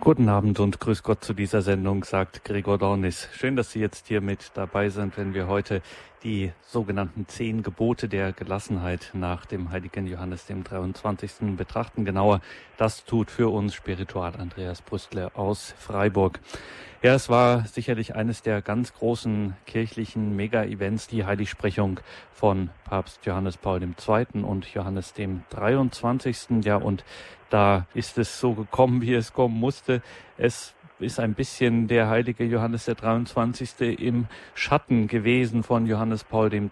Guten Abend und grüß Gott zu dieser Sendung, sagt Gregor Dornis. Schön, dass Sie jetzt hier mit dabei sind, wenn wir heute die sogenannten zehn Gebote der Gelassenheit nach dem heiligen Johannes dem 23. betrachten. Genauer, das tut für uns Spiritual Andreas Brüstle aus Freiburg. Ja, es war sicherlich eines der ganz großen kirchlichen Mega-Events, die Heiligsprechung von Papst Johannes Paul II. und Johannes dem 23. Ja, und da ist es so gekommen, wie es kommen musste. Es ist ein bisschen der heilige Johannes der 23. im Schatten gewesen von Johannes Paul II.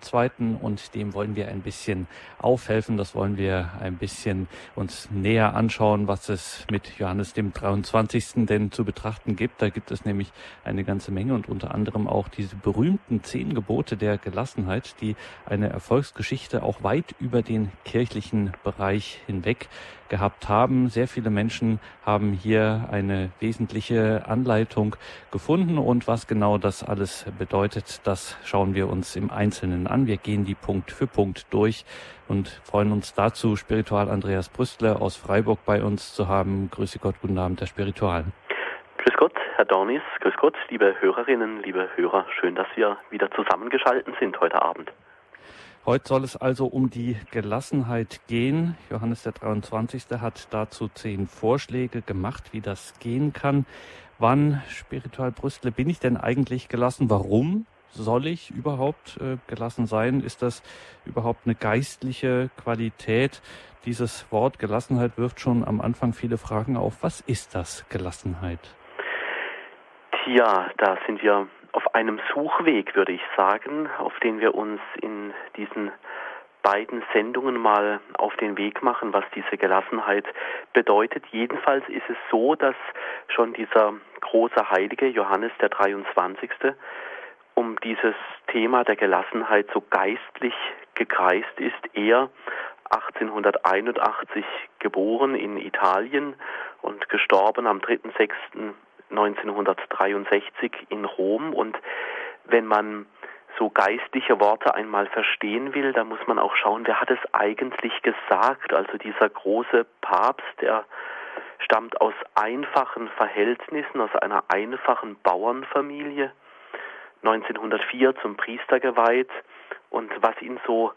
und dem wollen wir ein bisschen aufhelfen. Das wollen wir ein bisschen uns näher anschauen, was es mit Johannes dem 23. denn zu betrachten gibt. Da gibt es nämlich eine ganze Menge und unter anderem auch diese berühmten zehn Gebote der Gelassenheit, die eine Erfolgsgeschichte auch weit über den kirchlichen Bereich hinweg gehabt haben. Sehr viele Menschen haben hier eine wesentliche Anleitung gefunden und was genau das alles bedeutet, das schauen wir uns im Einzelnen an. Wir gehen die Punkt für Punkt durch und freuen uns dazu, Spiritual Andreas Brüstler aus Freiburg bei uns zu haben. Grüße Gott, guten Abend, der Spiritual. Grüß Gott, Herr Dornis, grüß Gott, liebe Hörerinnen, liebe Hörer, schön, dass wir wieder zusammengeschaltet sind heute Abend. Heute soll es also um die Gelassenheit gehen. Johannes der 23. hat dazu zehn Vorschläge gemacht, wie das gehen kann. Wann, Spiritual Brüstle, bin ich denn eigentlich gelassen? Warum soll ich überhaupt äh, gelassen sein? Ist das überhaupt eine geistliche Qualität? Dieses Wort Gelassenheit wirft schon am Anfang viele Fragen auf. Was ist das, Gelassenheit? Tja, da sind wir auf einem Suchweg, würde ich sagen, auf den wir uns in diesen beiden Sendungen mal auf den Weg machen, was diese Gelassenheit bedeutet. Jedenfalls ist es so, dass schon dieser große Heilige Johannes der 23. um dieses Thema der Gelassenheit so geistlich gekreist ist. Er 1881 geboren in Italien und gestorben am 3.6. 1963 in Rom und wenn man so geistliche Worte einmal verstehen will, dann muss man auch schauen, wer hat es eigentlich gesagt. Also dieser große Papst, der stammt aus einfachen Verhältnissen, aus einer einfachen Bauernfamilie, 1904 zum Priester geweiht und was ihn so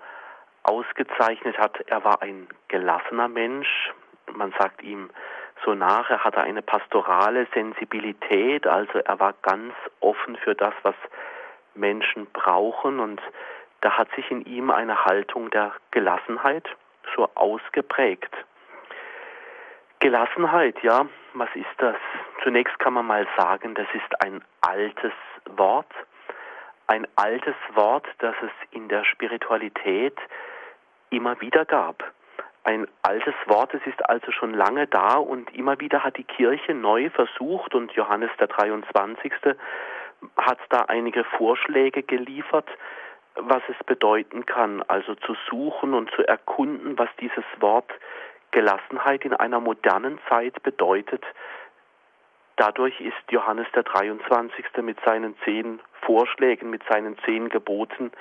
ausgezeichnet hat, er war ein gelassener Mensch. Man sagt ihm so nach. Er hatte eine pastorale Sensibilität, also er war ganz offen für das, was Menschen brauchen und da hat sich in ihm eine Haltung der Gelassenheit so ausgeprägt. Gelassenheit, ja, was ist das? Zunächst kann man mal sagen, das ist ein altes Wort, ein altes Wort, das es in der Spiritualität immer wieder gab ein altes Wort, es ist also schon lange da und immer wieder hat die Kirche neu versucht und Johannes der 23. hat da einige Vorschläge geliefert, was es bedeuten kann, also zu suchen und zu erkunden, was dieses Wort Gelassenheit in einer modernen Zeit bedeutet. Dadurch ist Johannes der 23. mit seinen zehn Vorschlägen, mit seinen zehn Geboten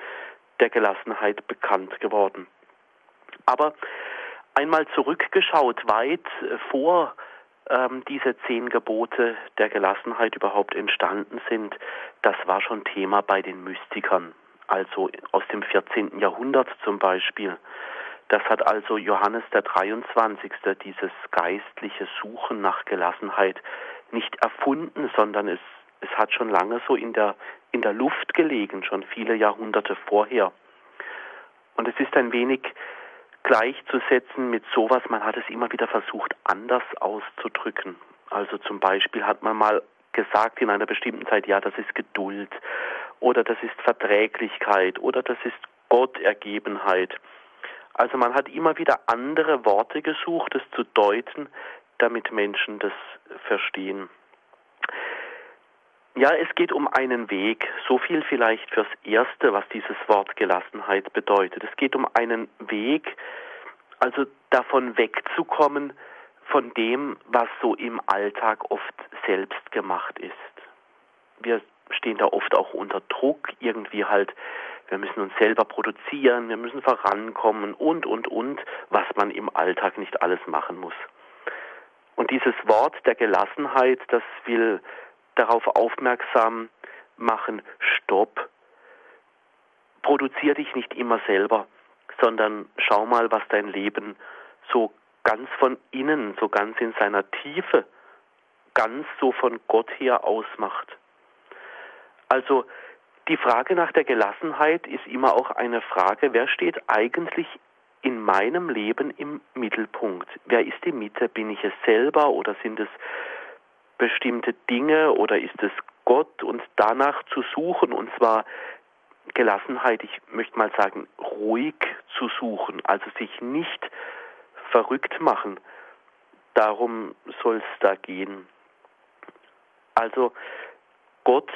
der Gelassenheit bekannt geworden. Aber einmal zurückgeschaut, weit äh, vor ähm, diese zehn Gebote der Gelassenheit überhaupt entstanden sind, das war schon Thema bei den Mystikern, also aus dem 14. Jahrhundert zum Beispiel. Das hat also Johannes der 23. dieses geistliche Suchen nach Gelassenheit nicht erfunden, sondern es, es hat schon lange so in der, in der Luft gelegen, schon viele Jahrhunderte vorher. Und es ist ein wenig gleichzusetzen mit sowas, man hat es immer wieder versucht, anders auszudrücken. Also zum Beispiel hat man mal gesagt in einer bestimmten Zeit, ja, das ist Geduld oder das ist Verträglichkeit oder das ist Gottergebenheit. Also man hat immer wieder andere Worte gesucht, es zu deuten, damit Menschen das verstehen. Ja, es geht um einen Weg. So viel vielleicht fürs Erste, was dieses Wort Gelassenheit bedeutet. Es geht um einen Weg, also davon wegzukommen, von dem, was so im Alltag oft selbst gemacht ist. Wir stehen da oft auch unter Druck, irgendwie halt, wir müssen uns selber produzieren, wir müssen vorankommen und, und, und, was man im Alltag nicht alles machen muss. Und dieses Wort der Gelassenheit, das will darauf aufmerksam machen, stopp, produzier dich nicht immer selber, sondern schau mal, was dein Leben so ganz von innen, so ganz in seiner Tiefe, ganz so von Gott her ausmacht. Also die Frage nach der Gelassenheit ist immer auch eine Frage, wer steht eigentlich in meinem Leben im Mittelpunkt? Wer ist die Mitte? Bin ich es selber oder sind es bestimmte Dinge oder ist es Gott und danach zu suchen und zwar Gelassenheit, ich möchte mal sagen, ruhig zu suchen, also sich nicht verrückt machen. Darum soll es da gehen. Also Gott,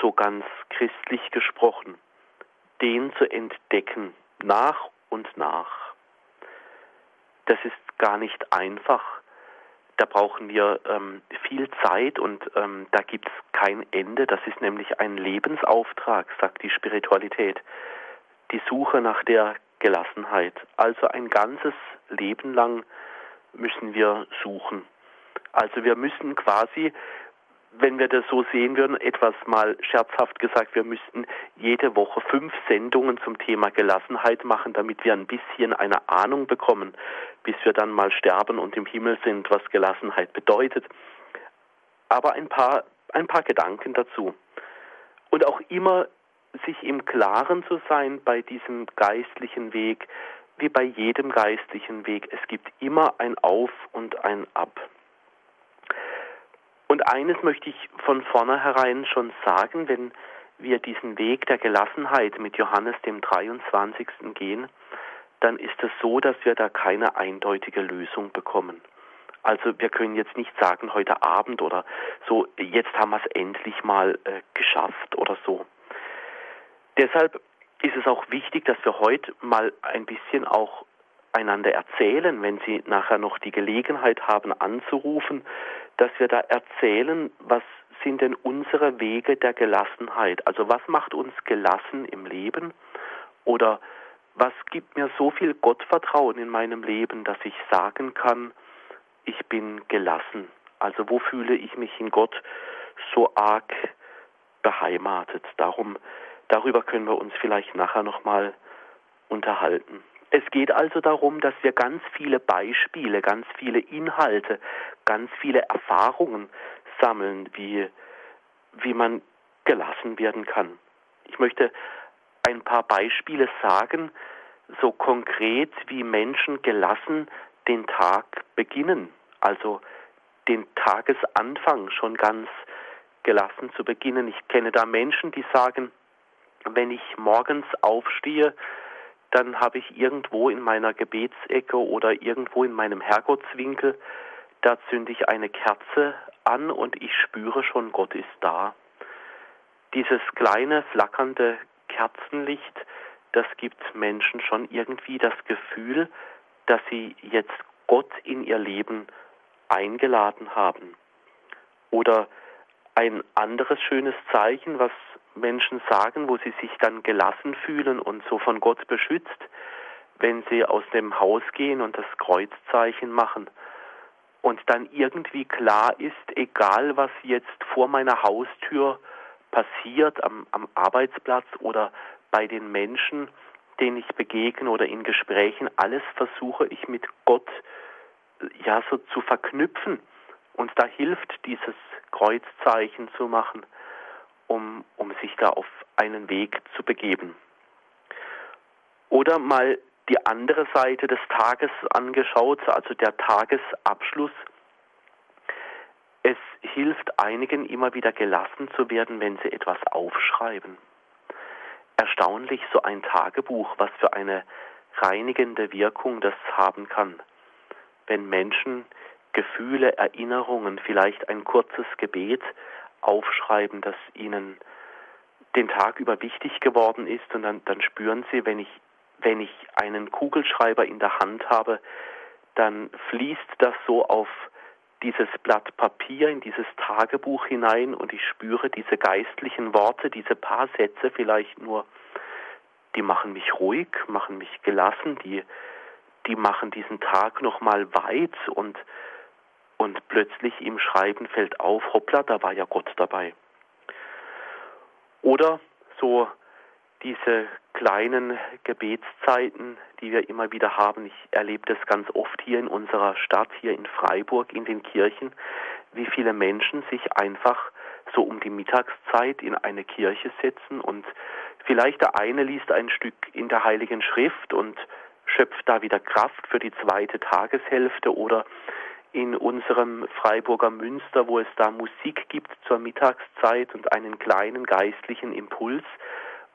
so ganz christlich gesprochen, den zu entdecken, nach und nach. Das ist gar nicht einfach. Da brauchen wir ähm, viel Zeit und ähm, da gibt es kein Ende. Das ist nämlich ein Lebensauftrag, sagt die Spiritualität. Die Suche nach der Gelassenheit. Also ein ganzes Leben lang müssen wir suchen. Also wir müssen quasi wenn wir das so sehen würden, etwas mal scherzhaft gesagt, wir müssten jede Woche fünf Sendungen zum Thema Gelassenheit machen, damit wir ein bisschen eine Ahnung bekommen, bis wir dann mal sterben und im Himmel sind, was Gelassenheit bedeutet. Aber ein paar, ein paar Gedanken dazu. Und auch immer sich im Klaren zu sein bei diesem geistlichen Weg, wie bei jedem geistlichen Weg. Es gibt immer ein Auf und ein Ab. Und eines möchte ich von vornherein schon sagen, wenn wir diesen Weg der Gelassenheit mit Johannes dem 23. gehen, dann ist es so, dass wir da keine eindeutige Lösung bekommen. Also wir können jetzt nicht sagen, heute Abend oder so, jetzt haben wir es endlich mal äh, geschafft oder so. Deshalb ist es auch wichtig, dass wir heute mal ein bisschen auch einander erzählen, wenn Sie nachher noch die Gelegenheit haben anzurufen, dass wir da erzählen, was sind denn unsere Wege der Gelassenheit? Also was macht uns gelassen im Leben? Oder was gibt mir so viel Gottvertrauen in meinem Leben, dass ich sagen kann, ich bin gelassen? Also wo fühle ich mich in Gott so arg beheimatet? Darum, darüber können wir uns vielleicht nachher nochmal unterhalten. Es geht also darum, dass wir ganz viele Beispiele, ganz viele Inhalte, ganz viele Erfahrungen sammeln, wie, wie man gelassen werden kann. Ich möchte ein paar Beispiele sagen, so konkret wie Menschen gelassen den Tag beginnen, also den Tagesanfang schon ganz gelassen zu beginnen. Ich kenne da Menschen, die sagen, wenn ich morgens aufstehe, dann habe ich irgendwo in meiner Gebetsecke oder irgendwo in meinem Herrgottswinkel, da zünde ich eine Kerze an und ich spüre schon, Gott ist da. Dieses kleine, flackernde Kerzenlicht, das gibt Menschen schon irgendwie das Gefühl, dass sie jetzt Gott in ihr Leben eingeladen haben. Oder ein anderes schönes Zeichen, was Menschen sagen, wo sie sich dann gelassen fühlen und so von Gott beschützt, wenn sie aus dem Haus gehen und das Kreuzzeichen machen und dann irgendwie klar ist, egal was jetzt vor meiner Haustür passiert, am, am Arbeitsplatz oder bei den Menschen, denen ich begegne oder in Gesprächen, alles versuche ich mit Gott ja so zu verknüpfen. Und da hilft dieses Kreuzzeichen zu machen um, um sich da auf einen Weg zu begeben. Oder mal die andere Seite des Tages angeschaut, also der Tagesabschluss. Es hilft einigen immer wieder gelassen zu werden, wenn sie etwas aufschreiben. Erstaunlich so ein Tagebuch, was für eine reinigende Wirkung das haben kann. Wenn Menschen Gefühle, Erinnerungen, vielleicht ein kurzes Gebet aufschreiben, das ihnen den Tag über wichtig geworden ist und dann, dann spüren sie, wenn ich, wenn ich einen Kugelschreiber in der Hand habe, dann fließt das so auf dieses Blatt Papier, in dieses Tagebuch hinein und ich spüre diese geistlichen Worte, diese paar Sätze vielleicht nur, die machen mich ruhig, machen mich gelassen, die, die machen diesen Tag nochmal weit und und plötzlich im Schreiben fällt auf, hoppla, da war ja Gott dabei. Oder so diese kleinen Gebetszeiten, die wir immer wieder haben. Ich erlebe das ganz oft hier in unserer Stadt, hier in Freiburg, in den Kirchen, wie viele Menschen sich einfach so um die Mittagszeit in eine Kirche setzen und vielleicht der eine liest ein Stück in der Heiligen Schrift und schöpft da wieder Kraft für die zweite Tageshälfte oder in unserem Freiburger Münster, wo es da Musik gibt zur Mittagszeit und einen kleinen geistlichen Impuls,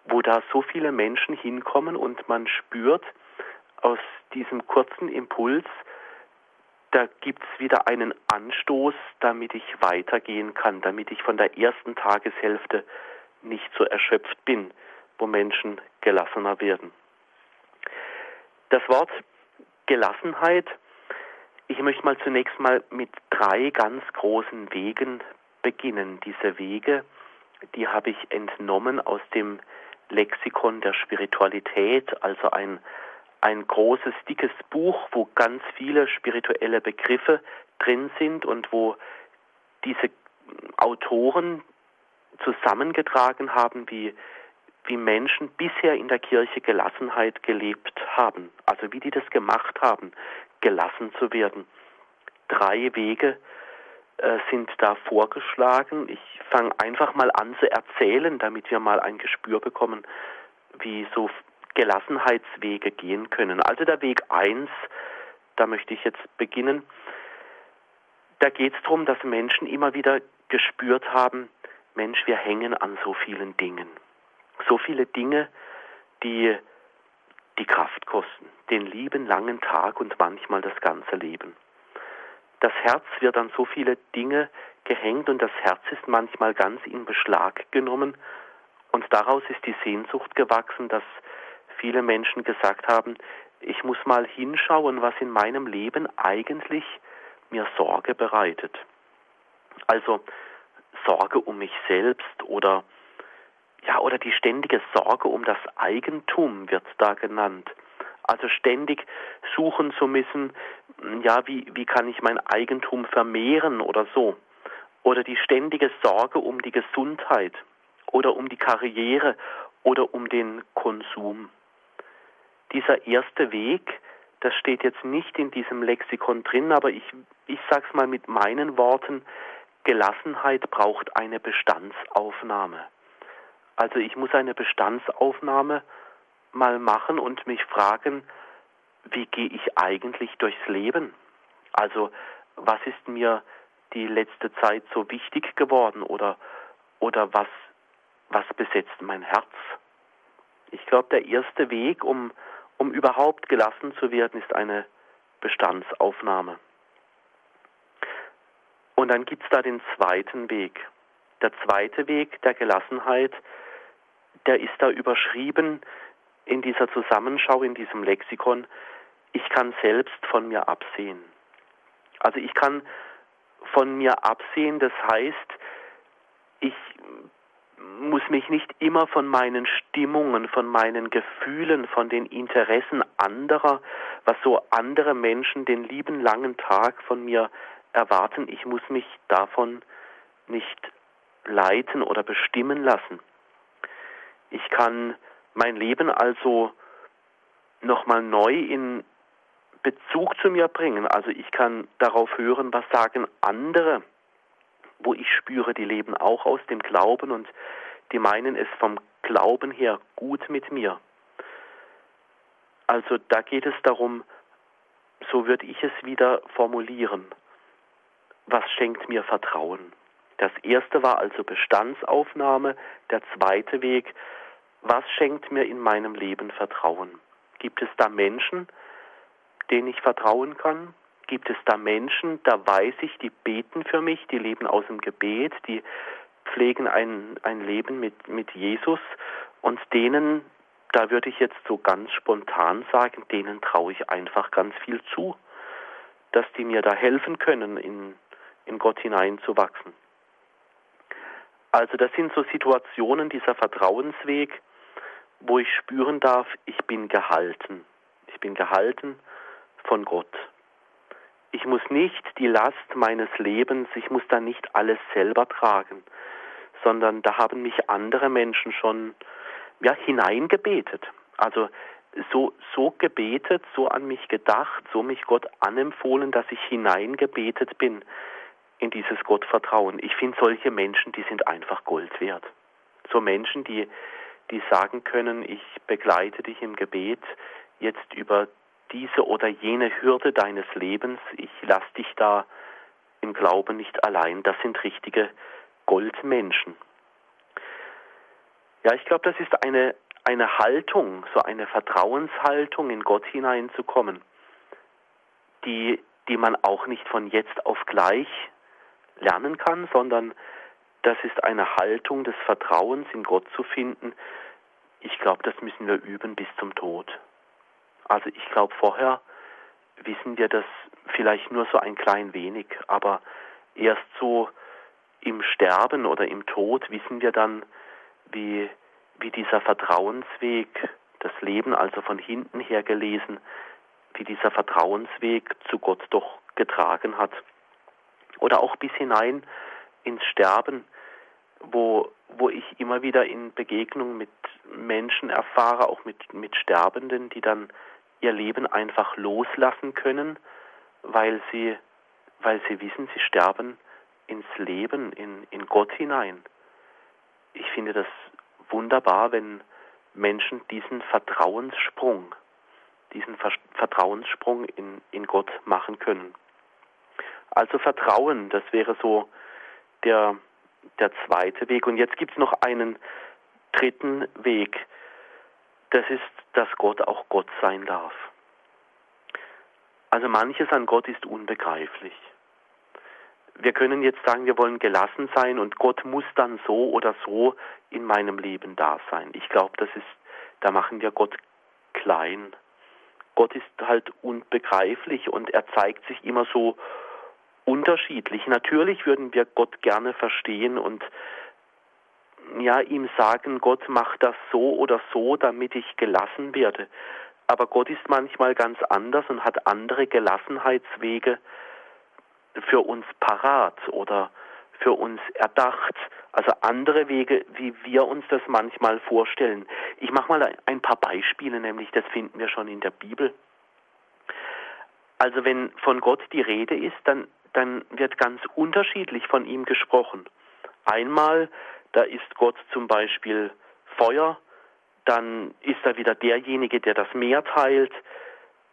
wo da so viele Menschen hinkommen und man spürt aus diesem kurzen Impuls, da gibt es wieder einen Anstoß, damit ich weitergehen kann, damit ich von der ersten Tageshälfte nicht so erschöpft bin, wo Menschen gelassener werden. Das Wort Gelassenheit, ich möchte mal zunächst mal mit drei ganz großen Wegen beginnen. Diese Wege, die habe ich entnommen aus dem Lexikon der Spiritualität, also ein, ein großes, dickes Buch, wo ganz viele spirituelle Begriffe drin sind und wo diese Autoren zusammengetragen haben, wie, wie Menschen bisher in der Kirche Gelassenheit gelebt haben, also wie die das gemacht haben, gelassen zu werden. Drei Wege äh, sind da vorgeschlagen. Ich fange einfach mal an zu erzählen, damit wir mal ein Gespür bekommen, wie so Gelassenheitswege gehen können. Also der Weg 1, da möchte ich jetzt beginnen. Da geht es darum, dass Menschen immer wieder gespürt haben, Mensch, wir hängen an so vielen Dingen. So viele Dinge, die die Kraft kosten, den lieben langen Tag und manchmal das ganze Leben. Das Herz wird an so viele Dinge gehängt und das Herz ist manchmal ganz in Beschlag genommen und daraus ist die Sehnsucht gewachsen, dass viele Menschen gesagt haben, ich muss mal hinschauen, was in meinem Leben eigentlich mir Sorge bereitet. Also Sorge um mich selbst oder ja, oder die ständige Sorge um das Eigentum wird da genannt. Also ständig suchen zu müssen, ja, wie, wie kann ich mein Eigentum vermehren oder so. Oder die ständige Sorge um die Gesundheit oder um die Karriere oder um den Konsum. Dieser erste Weg, das steht jetzt nicht in diesem Lexikon drin, aber ich, ich sage es mal mit meinen Worten, Gelassenheit braucht eine Bestandsaufnahme. Also ich muss eine Bestandsaufnahme mal machen und mich fragen, wie gehe ich eigentlich durchs Leben? Also was ist mir die letzte Zeit so wichtig geworden oder, oder was, was besetzt mein Herz? Ich glaube, der erste Weg, um, um überhaupt gelassen zu werden, ist eine Bestandsaufnahme. Und dann gibt es da den zweiten Weg. Der zweite Weg der Gelassenheit, der ist da überschrieben in dieser Zusammenschau, in diesem Lexikon, ich kann selbst von mir absehen. Also ich kann von mir absehen, das heißt, ich muss mich nicht immer von meinen Stimmungen, von meinen Gefühlen, von den Interessen anderer, was so andere Menschen den lieben langen Tag von mir erwarten, ich muss mich davon nicht leiten oder bestimmen lassen. Ich kann mein Leben also nochmal neu in Bezug zu mir bringen. Also ich kann darauf hören, was sagen andere, wo ich spüre, die leben auch aus dem Glauben und die meinen es vom Glauben her gut mit mir. Also da geht es darum, so würde ich es wieder formulieren. Was schenkt mir Vertrauen? Das erste war also Bestandsaufnahme, der zweite Weg, was schenkt mir in meinem Leben Vertrauen? Gibt es da Menschen, denen ich vertrauen kann? Gibt es da Menschen, da weiß ich, die beten für mich, die leben aus dem Gebet, die pflegen ein, ein Leben mit, mit Jesus und denen, da würde ich jetzt so ganz spontan sagen, denen traue ich einfach ganz viel zu, dass die mir da helfen können, in, in Gott hineinzuwachsen. Also das sind so Situationen, dieser Vertrauensweg, wo ich spüren darf, ich bin gehalten. Ich bin gehalten von Gott. Ich muss nicht die Last meines Lebens, ich muss da nicht alles selber tragen, sondern da haben mich andere Menschen schon ja, hineingebetet. Also so, so gebetet, so an mich gedacht, so mich Gott anempfohlen, dass ich hineingebetet bin in dieses Gottvertrauen. Ich finde solche Menschen, die sind einfach Gold wert. So Menschen, die, die sagen können, ich begleite dich im Gebet jetzt über diese oder jene Hürde deines Lebens, ich lass dich da im Glauben nicht allein. Das sind richtige Goldmenschen. Ja, ich glaube, das ist eine, eine Haltung, so eine Vertrauenshaltung in Gott hineinzukommen, die, die man auch nicht von jetzt auf gleich lernen kann, sondern das ist eine Haltung des Vertrauens in Gott zu finden. Ich glaube, das müssen wir üben bis zum Tod. Also ich glaube, vorher wissen wir das vielleicht nur so ein klein wenig, aber erst so im Sterben oder im Tod wissen wir dann, wie, wie dieser Vertrauensweg, das Leben also von hinten her gelesen, wie dieser Vertrauensweg zu Gott doch getragen hat. Oder auch bis hinein ins Sterben, wo, wo ich immer wieder in Begegnung mit Menschen erfahre, auch mit, mit Sterbenden, die dann ihr Leben einfach loslassen können, weil sie, weil sie wissen, sie sterben ins Leben, in, in Gott hinein. Ich finde das wunderbar, wenn Menschen diesen Vertrauenssprung, diesen Vertrauenssprung in, in Gott machen können. Also Vertrauen, das wäre so der, der zweite Weg. Und jetzt gibt es noch einen dritten Weg. Das ist, dass Gott auch Gott sein darf. Also manches an Gott ist unbegreiflich. Wir können jetzt sagen, wir wollen gelassen sein und Gott muss dann so oder so in meinem Leben da sein. Ich glaube, das ist, da machen wir Gott klein. Gott ist halt unbegreiflich und er zeigt sich immer so unterschiedlich. Natürlich würden wir Gott gerne verstehen und ja, ihm sagen, Gott macht das so oder so, damit ich gelassen werde. Aber Gott ist manchmal ganz anders und hat andere Gelassenheitswege für uns parat oder für uns erdacht. Also andere Wege, wie wir uns das manchmal vorstellen. Ich mache mal ein paar Beispiele, nämlich das finden wir schon in der Bibel. Also wenn von Gott die Rede ist, dann, dann wird ganz unterschiedlich von ihm gesprochen. Einmal, da ist Gott zum Beispiel Feuer, dann ist er wieder derjenige, der das Meer teilt,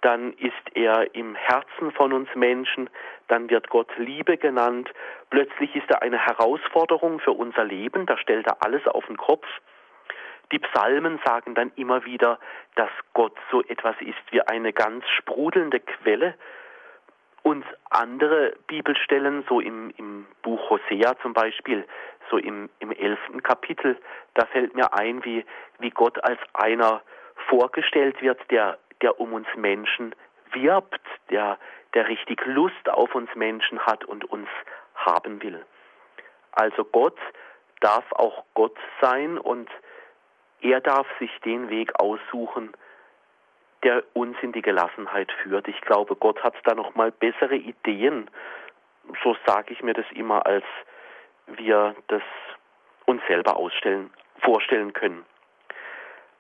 dann ist er im Herzen von uns Menschen, dann wird Gott Liebe genannt, plötzlich ist er eine Herausforderung für unser Leben, da stellt er alles auf den Kopf. Die Psalmen sagen dann immer wieder, dass Gott so etwas ist wie eine ganz sprudelnde Quelle. Und andere Bibelstellen, so im, im Buch Hosea zum Beispiel, so im, im elften Kapitel, da fällt mir ein, wie, wie Gott als einer vorgestellt wird, der der um uns Menschen wirbt, der, der richtig Lust auf uns Menschen hat und uns haben will. Also Gott darf auch Gott sein und er darf sich den Weg aussuchen, der uns in die Gelassenheit führt. Ich glaube, Gott hat da noch mal bessere Ideen. So sage ich mir das immer, als wir das uns selber ausstellen, vorstellen können.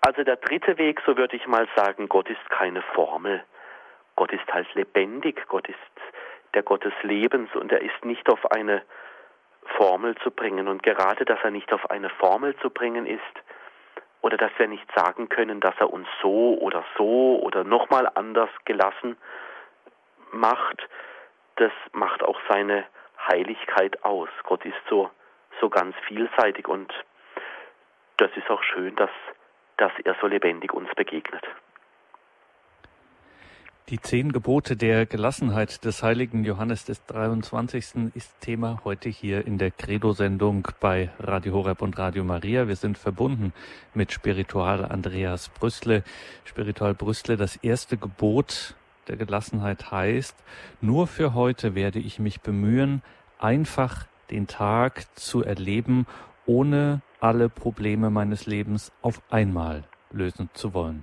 Also der dritte Weg, so würde ich mal sagen, Gott ist keine Formel. Gott ist halt lebendig, Gott ist der Gott des Lebens und er ist nicht auf eine Formel zu bringen. Und gerade, dass er nicht auf eine Formel zu bringen ist, oder dass wir nicht sagen können, dass er uns so oder so oder nochmal anders gelassen macht, das macht auch seine Heiligkeit aus. Gott ist so, so ganz vielseitig und das ist auch schön, dass dass er so lebendig uns begegnet. Die zehn Gebote der Gelassenheit des heiligen Johannes des 23. ist Thema heute hier in der Credo-Sendung bei Radio Horeb und Radio Maria. Wir sind verbunden mit Spiritual Andreas Brüstle. Spiritual Brüstle, das erste Gebot der Gelassenheit heißt, nur für heute werde ich mich bemühen, einfach den Tag zu erleben, ohne alle Probleme meines Lebens auf einmal lösen zu wollen.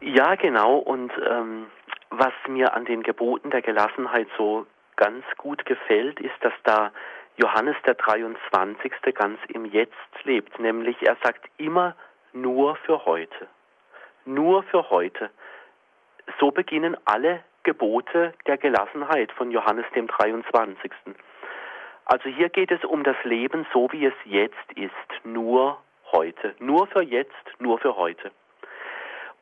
Ja, genau. Und ähm, was mir an den Geboten der Gelassenheit so ganz gut gefällt, ist, dass da Johannes der 23. ganz im Jetzt lebt, nämlich er sagt immer nur für heute. Nur für heute. So beginnen alle Gebote der Gelassenheit von Johannes dem 23. Also hier geht es um das Leben so, wie es jetzt ist, nur heute, nur für jetzt, nur für heute.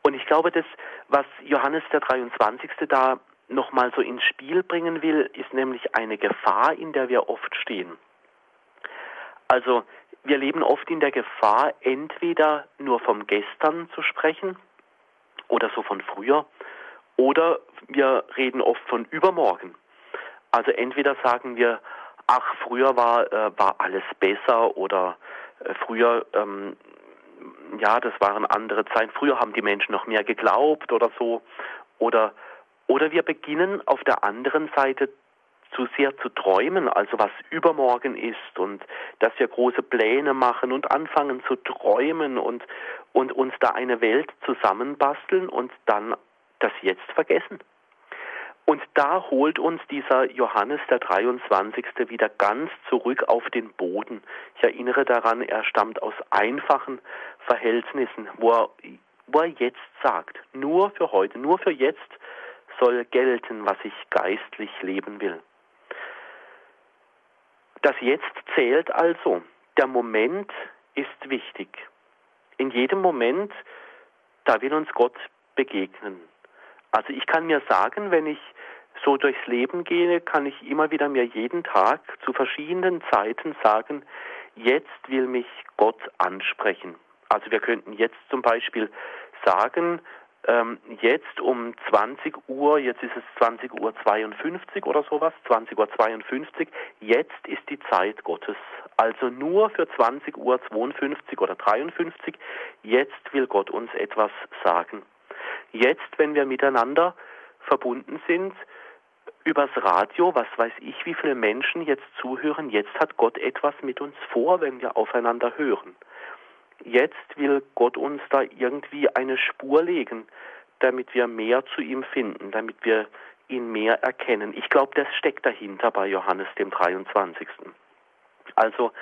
Und ich glaube, das, was Johannes der 23. da nochmal so ins Spiel bringen will, ist nämlich eine Gefahr, in der wir oft stehen. Also wir leben oft in der Gefahr, entweder nur vom Gestern zu sprechen oder so von früher, oder wir reden oft von übermorgen. Also entweder sagen wir, ach, früher war, äh, war alles besser oder äh, früher, ähm, ja, das waren andere Zeiten, früher haben die Menschen noch mehr geglaubt oder so. Oder oder wir beginnen auf der anderen Seite zu sehr zu träumen, also was übermorgen ist und dass wir große Pläne machen und anfangen zu träumen und, und uns da eine Welt zusammenbasteln und dann das Jetzt vergessen. Und da holt uns dieser Johannes der 23. wieder ganz zurück auf den Boden. Ich erinnere daran, er stammt aus einfachen Verhältnissen, wo er, wo er jetzt sagt, nur für heute, nur für jetzt soll gelten, was ich geistlich leben will. Das Jetzt zählt also. Der Moment ist wichtig. In jedem Moment, da will uns Gott begegnen. Also ich kann mir sagen, wenn ich so durchs Leben gehe, kann ich immer wieder mir jeden Tag zu verschiedenen Zeiten sagen, jetzt will mich Gott ansprechen. Also wir könnten jetzt zum Beispiel sagen, ähm, jetzt um 20 Uhr, jetzt ist es 20 Uhr 52 oder sowas, 20 Uhr 52, jetzt ist die Zeit Gottes. Also nur für 20 Uhr 52 oder 53, jetzt will Gott uns etwas sagen. Jetzt, wenn wir miteinander verbunden sind, übers Radio, was weiß ich, wie viele Menschen jetzt zuhören, jetzt hat Gott etwas mit uns vor, wenn wir aufeinander hören. Jetzt will Gott uns da irgendwie eine Spur legen, damit wir mehr zu ihm finden, damit wir ihn mehr erkennen. Ich glaube, das steckt dahinter bei Johannes dem 23. Also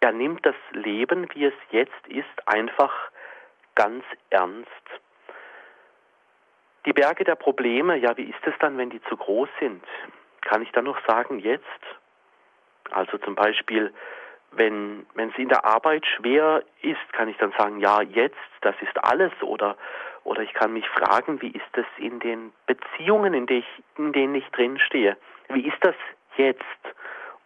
er nimmt das Leben, wie es jetzt ist, einfach ganz ernst. Die Berge der Probleme, ja, wie ist es dann, wenn die zu groß sind? Kann ich dann noch sagen, jetzt? Also zum Beispiel wenn wenn es in der Arbeit schwer ist, kann ich dann sagen, ja, jetzt, das ist alles oder oder ich kann mich fragen, wie ist es in den Beziehungen, in, ich, in denen ich drin stehe? Wie ist das jetzt?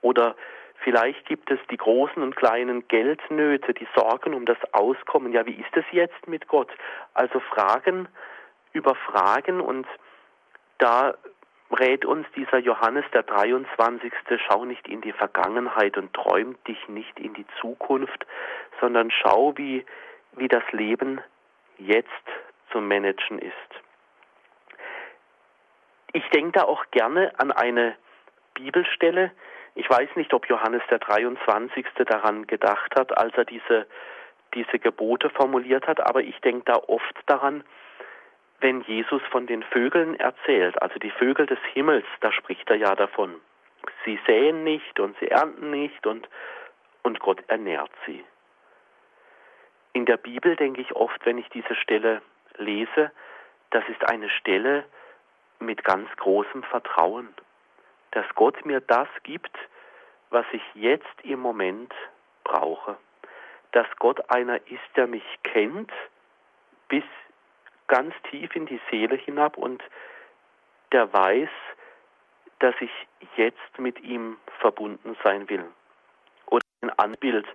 Oder vielleicht gibt es die großen und kleinen Geldnöte, die Sorgen um das Auskommen. Ja, wie ist es jetzt mit Gott? Also Fragen über Fragen und da rät uns dieser Johannes der 23. Schau nicht in die Vergangenheit und träum dich nicht in die Zukunft, sondern schau, wie, wie das Leben jetzt zu managen ist. Ich denke da auch gerne an eine Bibelstelle. Ich weiß nicht, ob Johannes der 23. daran gedacht hat, als er diese, diese Gebote formuliert hat, aber ich denke da oft daran, wenn Jesus von den Vögeln erzählt, also die Vögel des Himmels, da spricht er ja davon. Sie säen nicht und sie ernten nicht und, und Gott ernährt sie. In der Bibel denke ich oft, wenn ich diese Stelle lese, das ist eine Stelle mit ganz großem Vertrauen, dass Gott mir das gibt, was ich jetzt im Moment brauche. Dass Gott einer ist, der mich kennt bis ganz tief in die Seele hinab und der weiß, dass ich jetzt mit ihm verbunden sein will. Oder ein Anbild,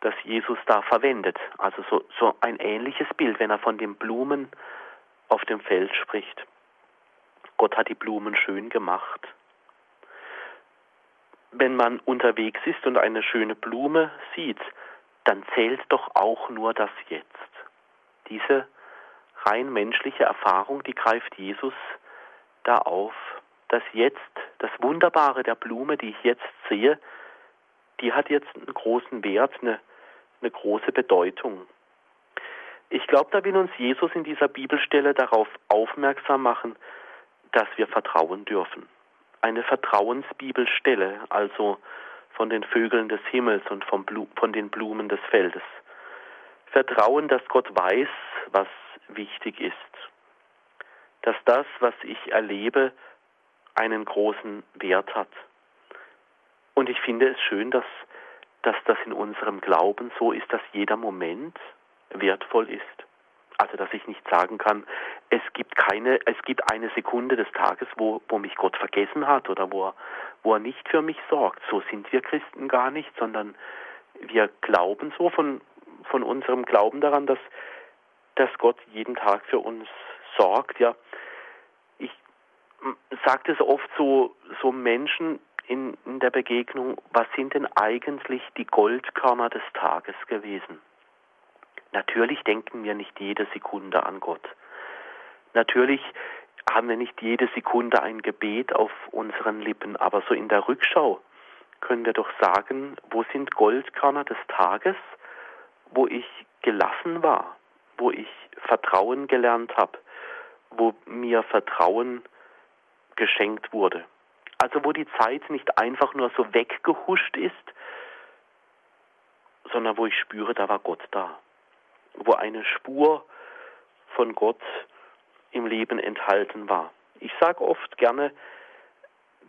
das Jesus da verwendet. Also so, so ein ähnliches Bild, wenn er von den Blumen auf dem Feld spricht. Gott hat die Blumen schön gemacht. Wenn man unterwegs ist und eine schöne Blume sieht, dann zählt doch auch nur das Jetzt. Diese rein menschliche Erfahrung, die greift Jesus da auf. Das Jetzt, das Wunderbare der Blume, die ich jetzt sehe, die hat jetzt einen großen Wert, eine, eine große Bedeutung. Ich glaube, da will uns Jesus in dieser Bibelstelle darauf aufmerksam machen, dass wir vertrauen dürfen. Eine Vertrauensbibelstelle, also von den Vögeln des Himmels und von den Blumen des Feldes. Vertrauen, dass Gott weiß, was wichtig ist. Dass das, was ich erlebe, einen großen Wert hat. Und ich finde es schön, dass, dass das in unserem Glauben so ist, dass jeder Moment wertvoll ist. Also dass ich nicht sagen kann, es gibt keine, es gibt eine Sekunde des Tages, wo, wo mich Gott vergessen hat oder wo er, wo er nicht für mich sorgt. So sind wir Christen gar nicht, sondern wir glauben so von, von unserem Glauben daran, dass, dass Gott jeden Tag für uns sorgt. Ja, ich sage das oft so, so Menschen in, in der Begegnung, was sind denn eigentlich die Goldkörner des Tages gewesen? Natürlich denken wir nicht jede Sekunde an Gott. Natürlich haben wir nicht jede Sekunde ein Gebet auf unseren Lippen, aber so in der Rückschau können wir doch sagen, wo sind Goldkörner des Tages, wo ich gelassen war, wo ich Vertrauen gelernt habe, wo mir Vertrauen geschenkt wurde. Also wo die Zeit nicht einfach nur so weggehuscht ist, sondern wo ich spüre, da war Gott da wo eine Spur von Gott im Leben enthalten war. Ich sage oft gerne,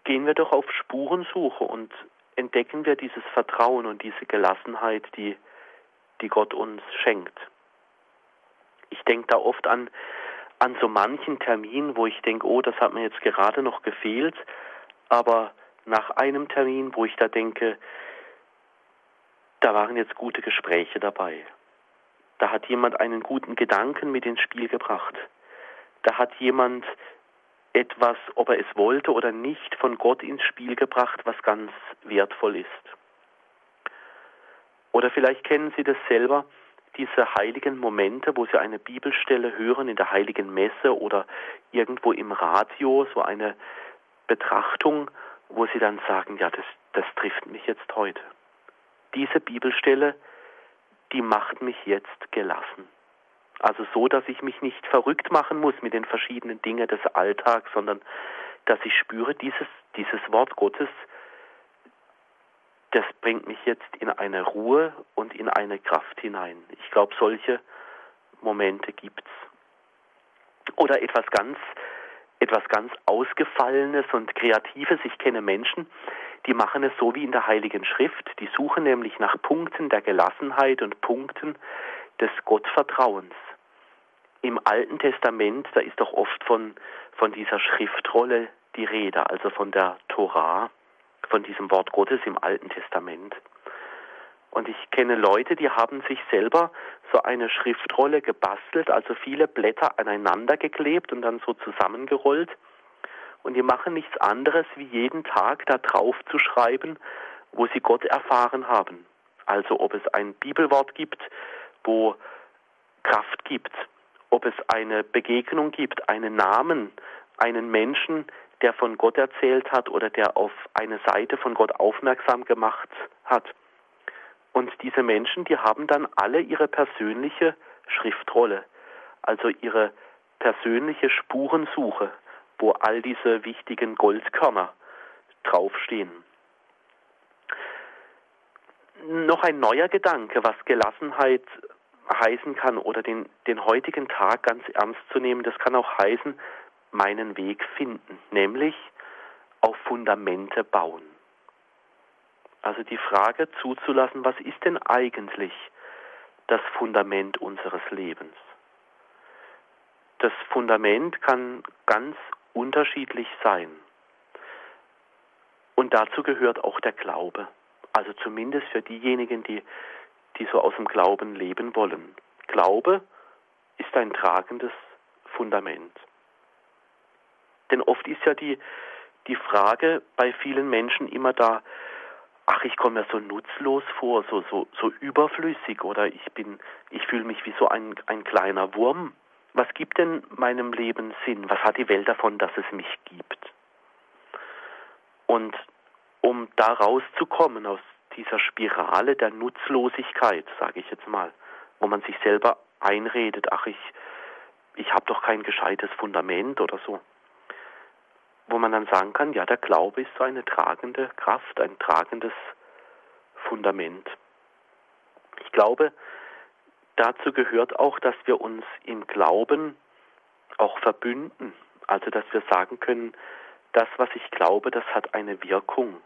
gehen wir doch auf Spurensuche und entdecken wir dieses Vertrauen und diese Gelassenheit, die, die Gott uns schenkt. Ich denke da oft an, an so manchen Termin, wo ich denke, oh, das hat mir jetzt gerade noch gefehlt, aber nach einem Termin, wo ich da denke, da waren jetzt gute Gespräche dabei. Da hat jemand einen guten Gedanken mit ins Spiel gebracht. Da hat jemand etwas, ob er es wollte oder nicht, von Gott ins Spiel gebracht, was ganz wertvoll ist. Oder vielleicht kennen Sie das selber, diese heiligen Momente, wo Sie eine Bibelstelle hören in der heiligen Messe oder irgendwo im Radio, so eine Betrachtung, wo Sie dann sagen, ja, das, das trifft mich jetzt heute. Diese Bibelstelle die macht mich jetzt gelassen. Also so, dass ich mich nicht verrückt machen muss mit den verschiedenen Dingen des Alltags, sondern dass ich spüre, dieses, dieses Wort Gottes, das bringt mich jetzt in eine Ruhe und in eine Kraft hinein. Ich glaube, solche Momente gibt's. Oder etwas ganz, etwas ganz Ausgefallenes und Kreatives. Ich kenne Menschen, die machen es so wie in der Heiligen Schrift. Die suchen nämlich nach Punkten der Gelassenheit und Punkten des Gottvertrauens. Im Alten Testament, da ist doch oft von, von dieser Schriftrolle die Rede, also von der Torah, von diesem Wort Gottes im Alten Testament. Und ich kenne Leute, die haben sich selber so eine Schriftrolle gebastelt, also viele Blätter aneinander geklebt und dann so zusammengerollt und die machen nichts anderes, wie jeden Tag da drauf zu schreiben, wo sie Gott erfahren haben. Also ob es ein Bibelwort gibt, wo Kraft gibt, ob es eine Begegnung gibt, einen Namen, einen Menschen, der von Gott erzählt hat oder der auf eine Seite von Gott aufmerksam gemacht hat. Und diese Menschen, die haben dann alle ihre persönliche Schriftrolle, also ihre persönliche Spurensuche wo all diese wichtigen Goldkörner draufstehen. Noch ein neuer Gedanke, was Gelassenheit heißen kann oder den, den heutigen Tag ganz ernst zu nehmen, das kann auch heißen, meinen Weg finden, nämlich auf Fundamente bauen. Also die Frage zuzulassen, was ist denn eigentlich das Fundament unseres Lebens? Das Fundament kann ganz unterschiedlich sein. Und dazu gehört auch der Glaube. Also zumindest für diejenigen, die, die so aus dem Glauben leben wollen. Glaube ist ein tragendes Fundament. Denn oft ist ja die, die Frage bei vielen Menschen immer da, ach, ich komme mir so nutzlos vor, so, so, so überflüssig oder ich bin, ich fühle mich wie so ein, ein kleiner Wurm was gibt denn meinem Leben Sinn? Was hat die Welt davon, dass es mich gibt? Und um da rauszukommen aus dieser Spirale der Nutzlosigkeit, sage ich jetzt mal, wo man sich selber einredet, ach ich, ich habe doch kein gescheites Fundament oder so. Wo man dann sagen kann, ja, der Glaube ist so eine tragende Kraft, ein tragendes Fundament. Ich glaube, dazu gehört auch, dass wir uns im Glauben auch verbünden. Also, dass wir sagen können, das, was ich glaube, das hat eine Wirkung.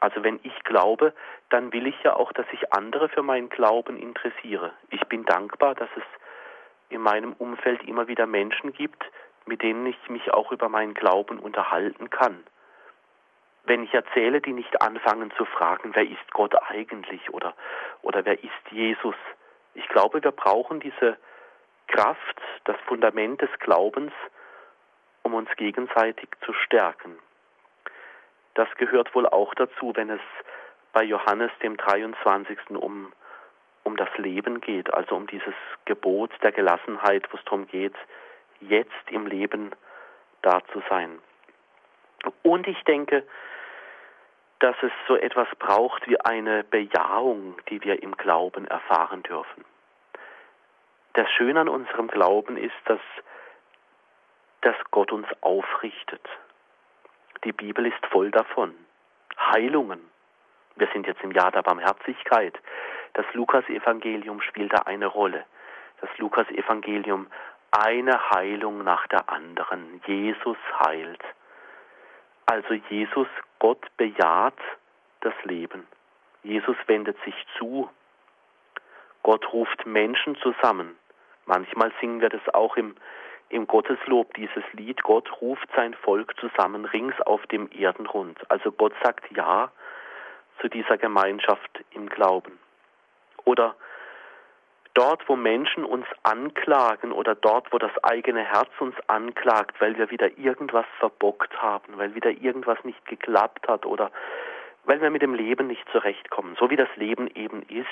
Also wenn ich glaube, dann will ich ja auch, dass sich andere für meinen Glauben interessiere. Ich bin dankbar, dass es in meinem Umfeld immer wieder Menschen gibt, mit denen ich mich auch über meinen Glauben unterhalten kann. Wenn ich erzähle, die nicht anfangen zu fragen, wer ist Gott eigentlich oder, oder wer ist Jesus. Ich glaube, wir brauchen diese Kraft, das Fundament des Glaubens, um uns gegenseitig zu stärken. Das gehört wohl auch dazu, wenn es bei Johannes dem 23. um, um das Leben geht, also um dieses Gebot der Gelassenheit, wo es darum geht, jetzt im Leben da zu sein. Und ich denke, dass es so etwas braucht wie eine Bejahung, die wir im Glauben erfahren dürfen. Das Schöne an unserem Glauben ist, dass, dass Gott uns aufrichtet. Die Bibel ist voll davon. Heilungen. Wir sind jetzt im Jahr der Barmherzigkeit. Das Lukas-Evangelium spielt da eine Rolle. Das Lukas-Evangelium eine Heilung nach der anderen. Jesus heilt. Also Jesus, Gott bejaht das Leben. Jesus wendet sich zu. Gott ruft Menschen zusammen. Manchmal singen wir das auch im im Gotteslob dieses Lied, Gott ruft sein Volk zusammen rings auf dem Erdenrund. Also Gott sagt Ja zu dieser Gemeinschaft im Glauben. Oder dort, wo Menschen uns anklagen oder dort, wo das eigene Herz uns anklagt, weil wir wieder irgendwas verbockt haben, weil wieder irgendwas nicht geklappt hat oder weil wir mit dem Leben nicht zurechtkommen, so wie das Leben eben ist,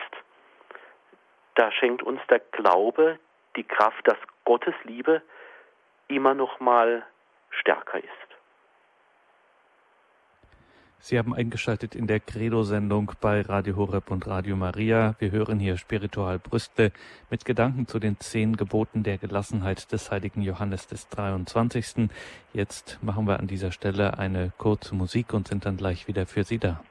da schenkt uns der Glaube die Kraft, dass Gottes Liebe immer noch mal stärker ist. Sie haben eingeschaltet in der Credo-Sendung bei Radio Horeb und Radio Maria. Wir hören hier Spiritual Brüste mit Gedanken zu den zehn Geboten der Gelassenheit des heiligen Johannes des 23. Jetzt machen wir an dieser Stelle eine kurze Musik und sind dann gleich wieder für Sie da.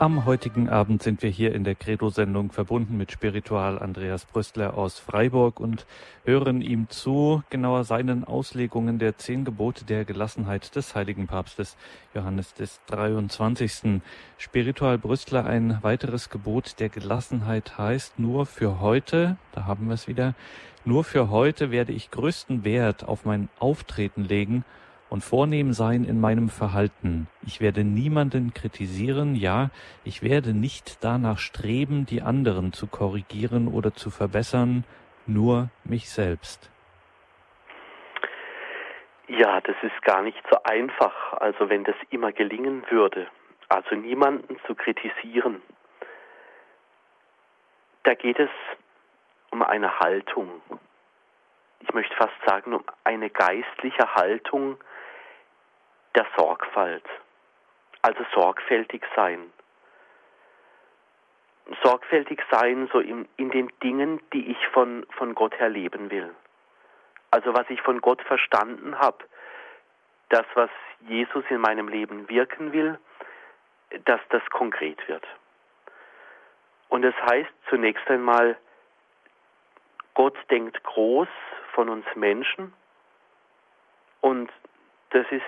Am heutigen Abend sind wir hier in der Credo-Sendung verbunden mit Spiritual Andreas Brüstler aus Freiburg und hören ihm zu, genauer seinen Auslegungen der zehn Gebote der Gelassenheit des heiligen Papstes Johannes des 23. Spiritual Brüstler, ein weiteres Gebot der Gelassenheit heißt nur für heute, da haben wir es wieder, nur für heute werde ich größten Wert auf mein Auftreten legen und vornehm sein in meinem Verhalten. Ich werde niemanden kritisieren, ja, ich werde nicht danach streben, die anderen zu korrigieren oder zu verbessern, nur mich selbst. Ja, das ist gar nicht so einfach, also wenn das immer gelingen würde, also niemanden zu kritisieren. Da geht es um eine Haltung. Ich möchte fast sagen, um eine geistliche Haltung, der Sorgfalt. Also sorgfältig sein. Sorgfältig sein so in, in den Dingen, die ich von, von Gott her leben will. Also was ich von Gott verstanden habe, das, was Jesus in meinem Leben wirken will, dass das konkret wird. Und das heißt zunächst einmal, Gott denkt groß von uns Menschen und das ist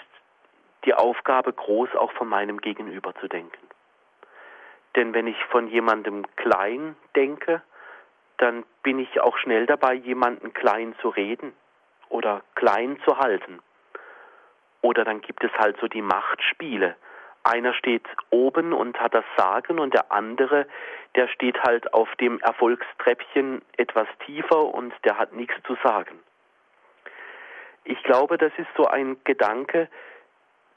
die Aufgabe groß auch von meinem Gegenüber zu denken. Denn wenn ich von jemandem klein denke, dann bin ich auch schnell dabei, jemanden klein zu reden oder klein zu halten. Oder dann gibt es halt so die Machtspiele. Einer steht oben und hat das Sagen und der andere, der steht halt auf dem Erfolgstreppchen etwas tiefer und der hat nichts zu sagen. Ich glaube, das ist so ein Gedanke,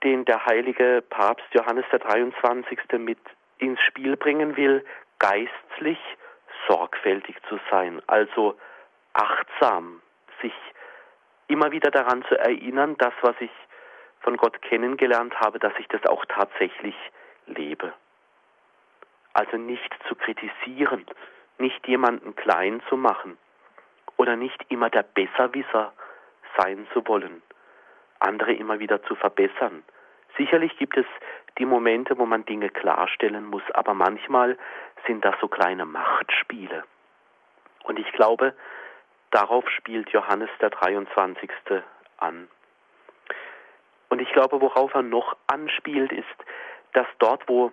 den der heilige Papst Johannes der 23. mit ins Spiel bringen will, geistlich sorgfältig zu sein, also achtsam, sich immer wieder daran zu erinnern, das, was ich von Gott kennengelernt habe, dass ich das auch tatsächlich lebe. Also nicht zu kritisieren, nicht jemanden klein zu machen oder nicht immer der Besserwisser sein zu wollen, andere immer wieder zu verbessern. Sicherlich gibt es die Momente, wo man Dinge klarstellen muss, aber manchmal sind das so kleine Machtspiele. Und ich glaube, darauf spielt Johannes der 23. an. Und ich glaube, worauf er noch anspielt, ist, dass dort, wo,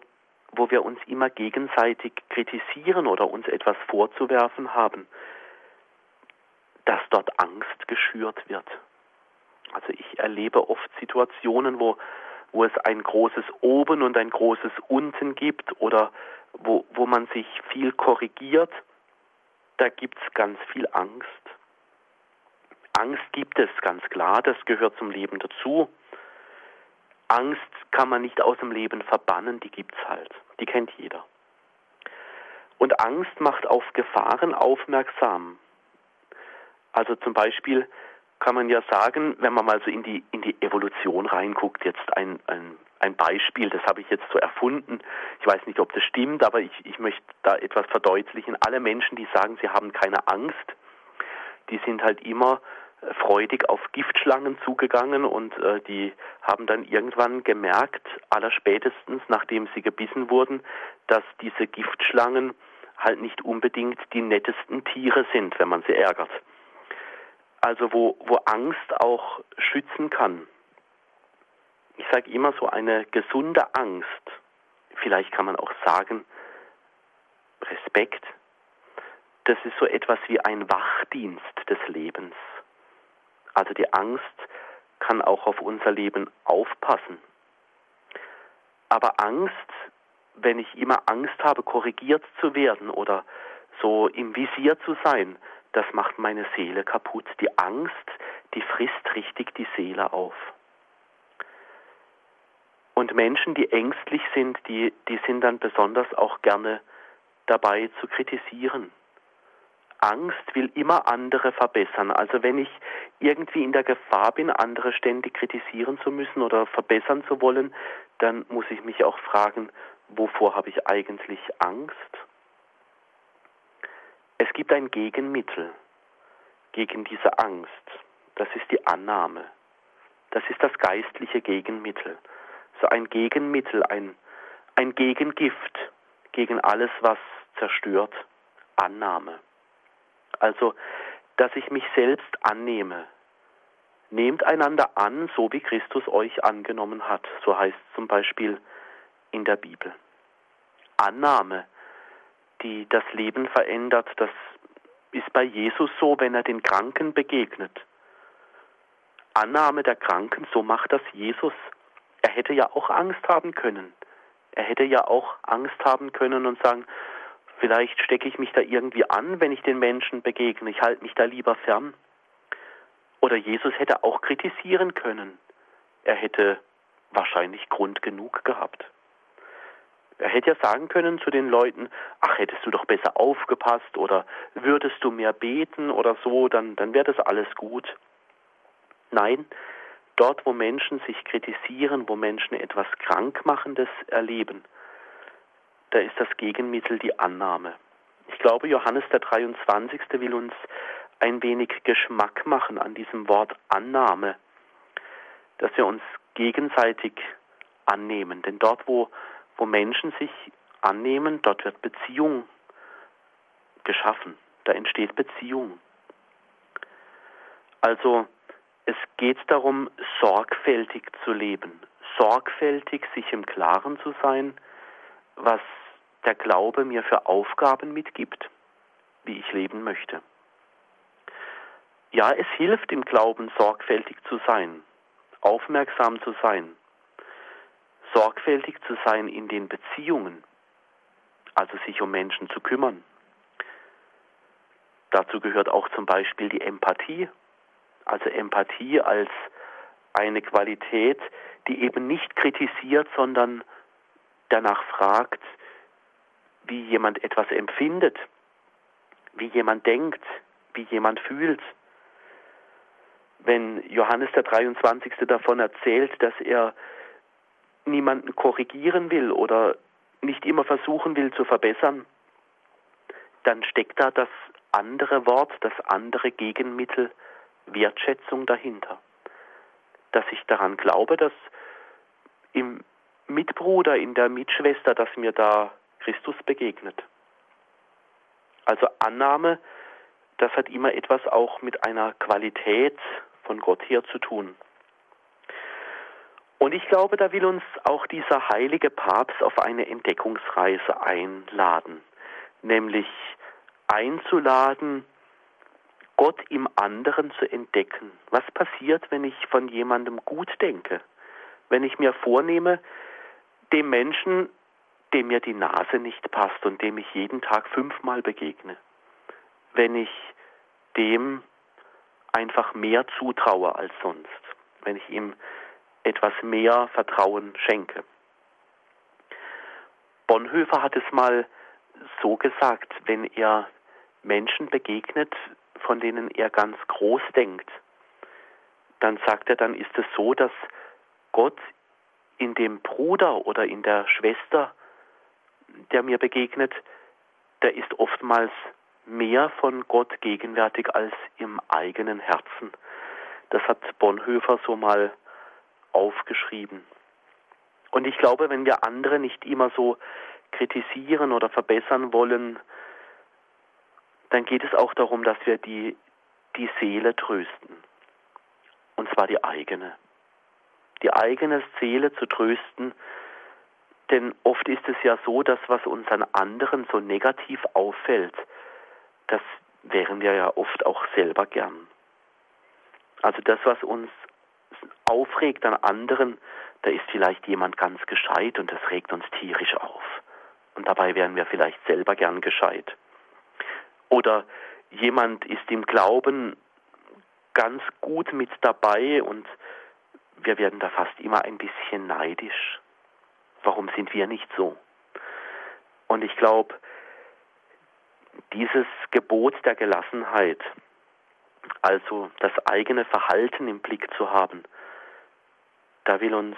wo wir uns immer gegenseitig kritisieren oder uns etwas vorzuwerfen haben, dass dort Angst geschürt wird. Also ich erlebe oft Situationen, wo, wo es ein großes Oben und ein großes Unten gibt oder wo, wo man sich viel korrigiert, da gibt es ganz viel Angst. Angst gibt es ganz klar, das gehört zum Leben dazu. Angst kann man nicht aus dem Leben verbannen, die gibt es halt. Die kennt jeder. Und Angst macht auf Gefahren aufmerksam. Also zum Beispiel kann man ja sagen, wenn man mal so in die, in die Evolution reinguckt, jetzt ein, ein, ein Beispiel, das habe ich jetzt so erfunden. Ich weiß nicht, ob das stimmt, aber ich, ich möchte da etwas verdeutlichen. Alle Menschen, die sagen, sie haben keine Angst, die sind halt immer freudig auf Giftschlangen zugegangen und äh, die haben dann irgendwann gemerkt, allerspätestens nachdem sie gebissen wurden, dass diese Giftschlangen halt nicht unbedingt die nettesten Tiere sind, wenn man sie ärgert. Also wo, wo Angst auch schützen kann. Ich sage immer so eine gesunde Angst, vielleicht kann man auch sagen, Respekt, das ist so etwas wie ein Wachdienst des Lebens. Also die Angst kann auch auf unser Leben aufpassen. Aber Angst, wenn ich immer Angst habe, korrigiert zu werden oder so im Visier zu sein, das macht meine Seele kaputt. Die Angst, die frisst richtig die Seele auf. Und Menschen, die ängstlich sind, die, die sind dann besonders auch gerne dabei zu kritisieren. Angst will immer andere verbessern. Also wenn ich irgendwie in der Gefahr bin, andere ständig kritisieren zu müssen oder verbessern zu wollen, dann muss ich mich auch fragen, wovor habe ich eigentlich Angst? Es gibt ein Gegenmittel gegen diese Angst. Das ist die Annahme. Das ist das geistliche Gegenmittel. So ein Gegenmittel, ein, ein Gegengift gegen alles, was zerstört. Annahme. Also, dass ich mich selbst annehme. Nehmt einander an, so wie Christus euch angenommen hat. So heißt es zum Beispiel in der Bibel. Annahme, die das Leben verändert, das ist bei Jesus so, wenn er den Kranken begegnet. Annahme der Kranken, so macht das Jesus. Er hätte ja auch Angst haben können. Er hätte ja auch Angst haben können und sagen, Vielleicht stecke ich mich da irgendwie an, wenn ich den Menschen begegne. Ich halte mich da lieber fern. Oder Jesus hätte auch kritisieren können. Er hätte wahrscheinlich Grund genug gehabt. Er hätte ja sagen können zu den Leuten, ach, hättest du doch besser aufgepasst oder würdest du mehr beten oder so, dann, dann wäre das alles gut. Nein, dort, wo Menschen sich kritisieren, wo Menschen etwas Krankmachendes erleben, da ist das Gegenmittel die Annahme. Ich glaube, Johannes der 23. will uns ein wenig Geschmack machen an diesem Wort Annahme, dass wir uns gegenseitig annehmen. Denn dort, wo, wo Menschen sich annehmen, dort wird Beziehung geschaffen. Da entsteht Beziehung. Also es geht darum, sorgfältig zu leben, sorgfältig sich im Klaren zu sein, was der Glaube mir für Aufgaben mitgibt, wie ich leben möchte. Ja, es hilft im Glauben sorgfältig zu sein, aufmerksam zu sein, sorgfältig zu sein in den Beziehungen, also sich um Menschen zu kümmern. Dazu gehört auch zum Beispiel die Empathie, also Empathie als eine Qualität, die eben nicht kritisiert, sondern danach fragt, wie jemand etwas empfindet, wie jemand denkt, wie jemand fühlt. wenn Johannes der 23. davon erzählt, dass er niemanden korrigieren will oder nicht immer versuchen will zu verbessern, dann steckt da das andere Wort, das andere Gegenmittel Wertschätzung dahinter. Dass ich daran glaube, dass im Mitbruder, in der Mitschwester, dass mir da Christus begegnet. Also Annahme, das hat immer etwas auch mit einer Qualität von Gott her zu tun. Und ich glaube, da will uns auch dieser heilige Papst auf eine Entdeckungsreise einladen, nämlich einzuladen, Gott im anderen zu entdecken. Was passiert, wenn ich von jemandem gut denke? Wenn ich mir vornehme, dem Menschen, dem mir die Nase nicht passt und dem ich jeden Tag fünfmal begegne, wenn ich dem einfach mehr zutraue als sonst, wenn ich ihm etwas mehr Vertrauen schenke. Bonhoeffer hat es mal so gesagt, wenn er Menschen begegnet, von denen er ganz groß denkt, dann sagt er, dann ist es so, dass Gott in dem Bruder oder in der Schwester, der mir begegnet, der ist oftmals mehr von Gott gegenwärtig als im eigenen Herzen. Das hat Bonhoeffer so mal aufgeschrieben. Und ich glaube, wenn wir andere nicht immer so kritisieren oder verbessern wollen, dann geht es auch darum, dass wir die, die Seele trösten. Und zwar die eigene. Die eigene Seele zu trösten, denn oft ist es ja so, dass was uns an anderen so negativ auffällt, das wären wir ja oft auch selber gern. Also das, was uns aufregt an anderen, da ist vielleicht jemand ganz gescheit und das regt uns tierisch auf. Und dabei wären wir vielleicht selber gern gescheit. Oder jemand ist im Glauben ganz gut mit dabei und wir werden da fast immer ein bisschen neidisch. Warum sind wir nicht so? Und ich glaube, dieses Gebot der Gelassenheit, also das eigene Verhalten im Blick zu haben, da will uns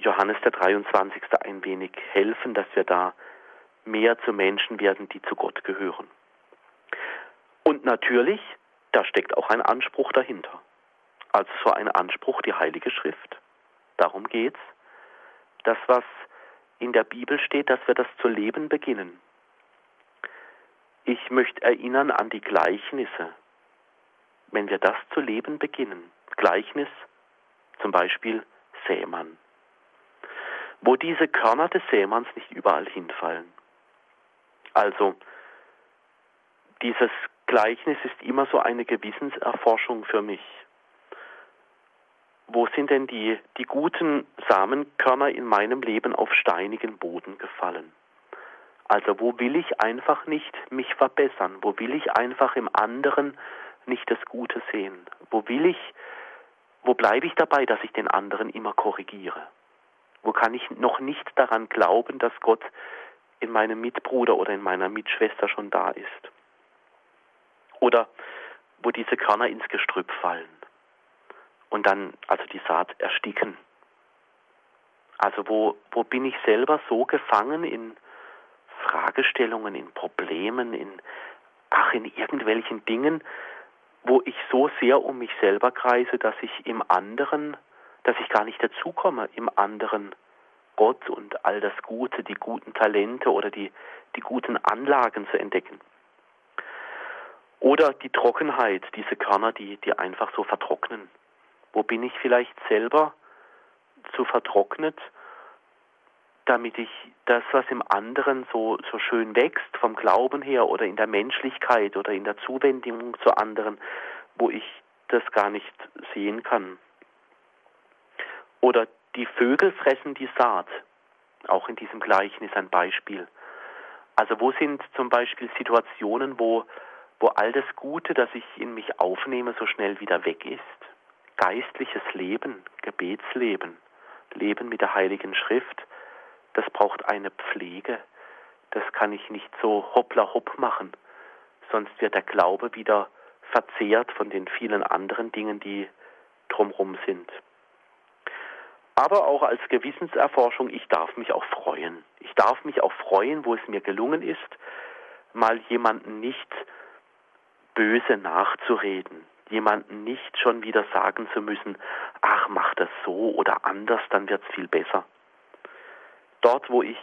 Johannes der 23. ein wenig helfen, dass wir da mehr zu Menschen werden, die zu Gott gehören. Und natürlich, da steckt auch ein Anspruch dahinter. Also so ein Anspruch, die Heilige Schrift. Darum geht's. Das, was in der Bibel steht, dass wir das zu leben beginnen. Ich möchte erinnern an die Gleichnisse. Wenn wir das zu leben beginnen, Gleichnis, zum Beispiel Sämann, wo diese Körner des Sämanns nicht überall hinfallen. Also, dieses Gleichnis ist immer so eine Gewissenserforschung für mich. Wo sind denn die, die guten Samenkörner in meinem Leben auf steinigen Boden gefallen? Also wo will ich einfach nicht mich verbessern? Wo will ich einfach im anderen nicht das Gute sehen? Wo will ich, wo bleibe ich dabei, dass ich den anderen immer korrigiere? Wo kann ich noch nicht daran glauben, dass Gott in meinem Mitbruder oder in meiner Mitschwester schon da ist? Oder wo diese Körner ins Gestrüpp fallen und dann also die Saat ersticken. Also wo, wo bin ich selber so gefangen in Fragestellungen, in Problemen, in, ach, in irgendwelchen Dingen, wo ich so sehr um mich selber kreise, dass ich im anderen, dass ich gar nicht dazukomme, im anderen Gott und all das Gute, die guten Talente oder die, die guten Anlagen zu entdecken. Oder die Trockenheit, diese Körner, die, die einfach so vertrocknen. Wo bin ich vielleicht selber zu vertrocknet damit ich das, was im anderen so, so schön wächst, vom Glauben her oder in der Menschlichkeit oder in der Zuwendung zu anderen, wo ich das gar nicht sehen kann. Oder die Vögel fressen die Saat, auch in diesem Gleichnis ein Beispiel. Also wo sind zum Beispiel Situationen, wo, wo all das Gute, das ich in mich aufnehme, so schnell wieder weg ist? Geistliches Leben, Gebetsleben, Leben mit der Heiligen Schrift, das braucht eine Pflege. Das kann ich nicht so hoppla hopp machen, sonst wird der Glaube wieder verzehrt von den vielen anderen Dingen, die, drumherum sind. Aber auch als Gewissenserforschung, ich darf mich auch freuen. Ich darf mich auch freuen, wo es mir gelungen ist, mal jemanden nicht böse nachzureden, jemanden nicht schon wieder sagen zu müssen, ach, mach das so oder anders, dann wird's viel besser. Dort, wo ich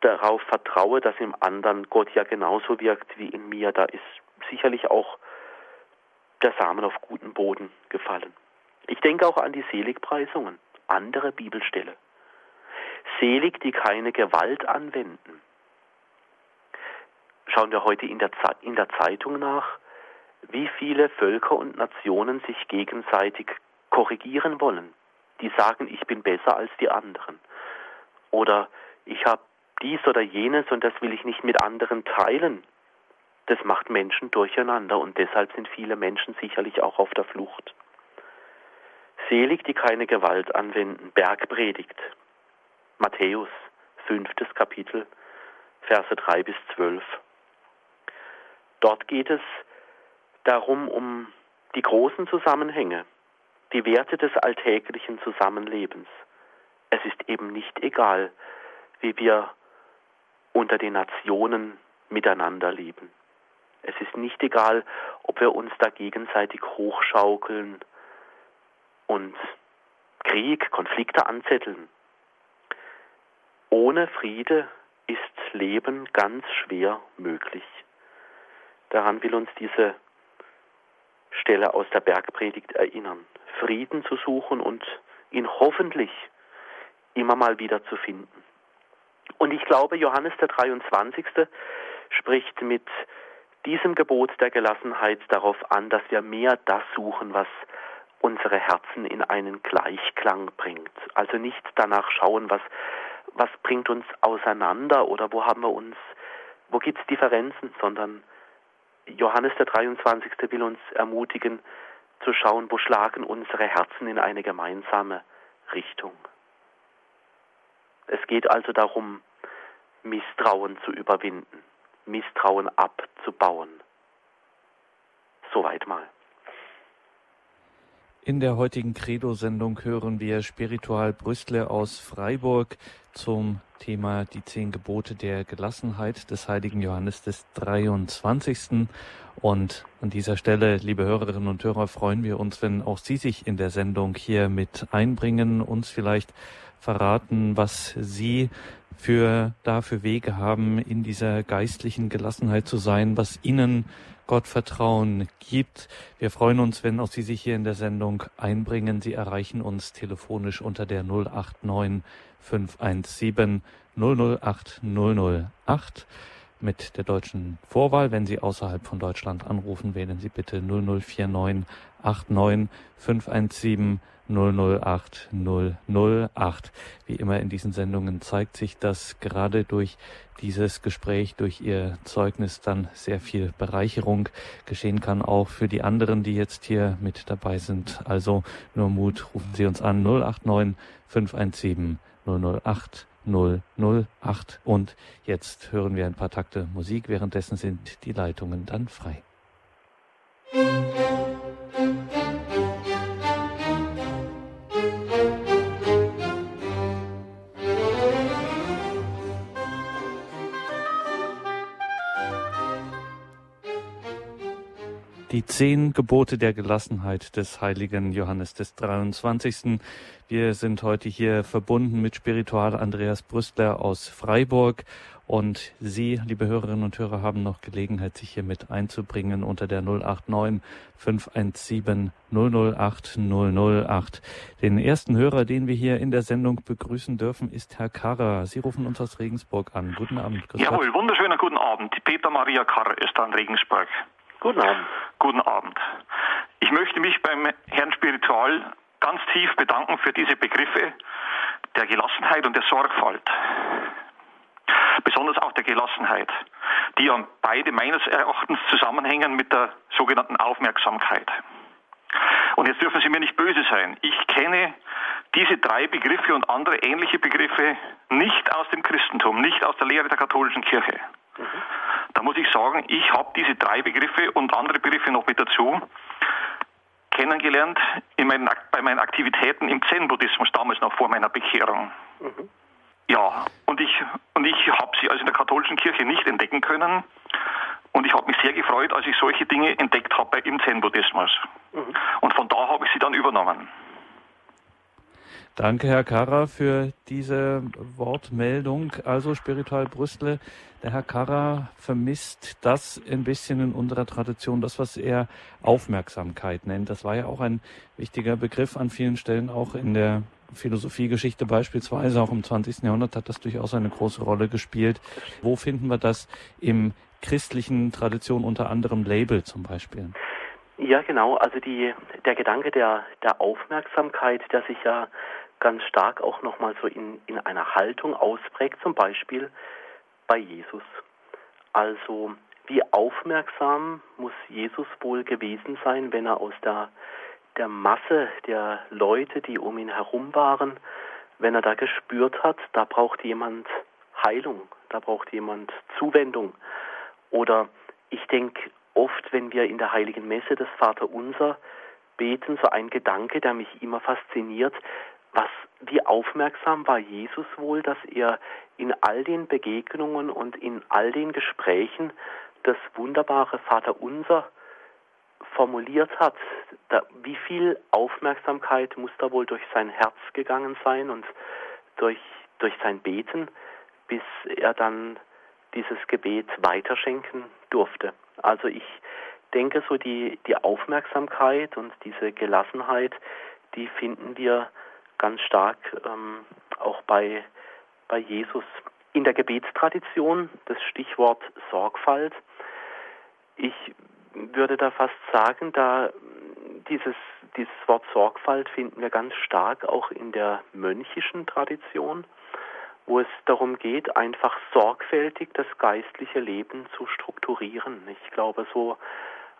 darauf vertraue, dass im anderen Gott ja genauso wirkt wie in mir, da ist sicherlich auch der Samen auf guten Boden gefallen. Ich denke auch an die Seligpreisungen, andere Bibelstelle. Selig, die keine Gewalt anwenden. Schauen wir heute in der, in der Zeitung nach, wie viele Völker und Nationen sich gegenseitig korrigieren wollen. Die sagen, ich bin besser als die anderen. Oder ich habe dies oder jenes und das will ich nicht mit anderen teilen. Das macht Menschen durcheinander und deshalb sind viele Menschen sicherlich auch auf der Flucht. Selig, die keine Gewalt anwenden, Bergpredigt. Matthäus, fünftes Kapitel, Verse drei bis zwölf. Dort geht es darum, um die großen Zusammenhänge, die Werte des alltäglichen Zusammenlebens. Es ist eben nicht egal, wie wir unter den Nationen miteinander leben. Es ist nicht egal, ob wir uns da gegenseitig hochschaukeln und Krieg, Konflikte anzetteln. Ohne Friede ist Leben ganz schwer möglich. Daran will uns diese Stelle aus der Bergpredigt erinnern. Frieden zu suchen und ihn hoffentlich immer mal wieder zu finden. Und ich glaube, Johannes der 23. spricht mit diesem Gebot der Gelassenheit darauf an, dass wir mehr das suchen, was unsere Herzen in einen Gleichklang bringt. Also nicht danach schauen, was, was bringt uns auseinander oder wo haben wir uns, wo gibt es Differenzen, sondern Johannes der 23. will uns ermutigen, zu schauen, wo schlagen unsere Herzen in eine gemeinsame Richtung. Es geht also darum, Misstrauen zu überwinden, Misstrauen abzubauen. Soweit mal. In der heutigen Credo-Sendung hören wir Spiritual Brüstle aus Freiburg zum Thema die zehn Gebote der Gelassenheit des heiligen Johannes des 23. Und an dieser Stelle, liebe Hörerinnen und Hörer, freuen wir uns, wenn auch Sie sich in der Sendung hier mit einbringen, uns vielleicht verraten, was Sie für dafür Wege haben, in dieser geistlichen Gelassenheit zu sein, was Ihnen Gott Vertrauen gibt. Wir freuen uns, wenn auch Sie sich hier in der Sendung einbringen. Sie erreichen uns telefonisch unter der 089 517 008 008 mit der deutschen Vorwahl. Wenn Sie außerhalb von Deutschland anrufen, wählen Sie bitte 0049 89 517 008 008. Wie immer in diesen Sendungen zeigt sich, dass gerade durch dieses Gespräch, durch Ihr Zeugnis dann sehr viel Bereicherung geschehen kann, auch für die anderen, die jetzt hier mit dabei sind. Also nur Mut, rufen Sie uns an 089 517 008 008 und jetzt hören wir ein paar Takte Musik, währenddessen sind die Leitungen dann frei. Musik die zehn Gebote der Gelassenheit des heiligen Johannes des 23. Wir sind heute hier verbunden mit Spiritual Andreas Brüstler aus Freiburg und Sie, liebe Hörerinnen und Hörer, haben noch Gelegenheit, sich hier mit einzubringen unter der 089 517 008 008. Den ersten Hörer, den wir hier in der Sendung begrüßen dürfen, ist Herr Karrer. Sie rufen uns aus Regensburg an. Guten Abend. Jawohl, wunderschöner guten Abend. Peter Maria Karrer ist da in Regensburg. Guten Abend. Guten Abend. Ich möchte mich beim Herrn Spiritual ganz tief bedanken für diese Begriffe der Gelassenheit und der Sorgfalt. Besonders auch der Gelassenheit, die ja beide meines Erachtens zusammenhängen mit der sogenannten Aufmerksamkeit. Und jetzt dürfen Sie mir nicht böse sein. Ich kenne diese drei Begriffe und andere ähnliche Begriffe nicht aus dem Christentum, nicht aus der Lehre der katholischen Kirche. Mhm. Da muss ich sagen, ich habe diese drei Begriffe und andere Begriffe noch mit dazu, kennengelernt in meinen, bei meinen Aktivitäten im Zen-Buddhismus, damals noch vor meiner Bekehrung. Mhm. Ja, und ich, und ich habe sie also in der katholischen Kirche nicht entdecken können. Und ich habe mich sehr gefreut, als ich solche Dinge entdeckt habe im Zen-Buddhismus. Mhm. Und von da habe ich sie dann übernommen. Danke, Herr Karra, für diese Wortmeldung. Also Spiritual Brüstle, der Herr Karra vermisst das ein bisschen in unserer Tradition, das, was er Aufmerksamkeit nennt. Das war ja auch ein wichtiger Begriff an vielen Stellen, auch in der Philosophiegeschichte beispielsweise, auch im 20. Jahrhundert hat das durchaus eine große Rolle gespielt. Wo finden wir das im christlichen Tradition, unter anderem Label zum Beispiel? Ja, genau. Also die, der Gedanke der, der Aufmerksamkeit, der sich ja ganz stark auch nochmal so in, in einer Haltung ausprägt, zum Beispiel bei Jesus. Also wie aufmerksam muss Jesus wohl gewesen sein, wenn er aus der, der Masse der Leute, die um ihn herum waren, wenn er da gespürt hat, da braucht jemand Heilung, da braucht jemand Zuwendung. Oder ich denke oft, wenn wir in der heiligen Messe das Vaterunser beten, so ein Gedanke, der mich immer fasziniert, was, wie aufmerksam war Jesus wohl, dass er in all den Begegnungen und in all den Gesprächen das wunderbare Vaterunser formuliert hat. Da, wie viel Aufmerksamkeit muss da wohl durch sein Herz gegangen sein und durch, durch sein Beten, bis er dann dieses Gebet weiterschenken durfte. Also ich denke, so die, die Aufmerksamkeit und diese Gelassenheit, die finden wir ganz stark ähm, auch bei, bei Jesus. In der Gebetstradition das Stichwort Sorgfalt. Ich würde da fast sagen, da dieses, dieses Wort Sorgfalt finden wir ganz stark auch in der mönchischen Tradition, wo es darum geht, einfach sorgfältig das geistliche Leben zu strukturieren. Ich glaube, so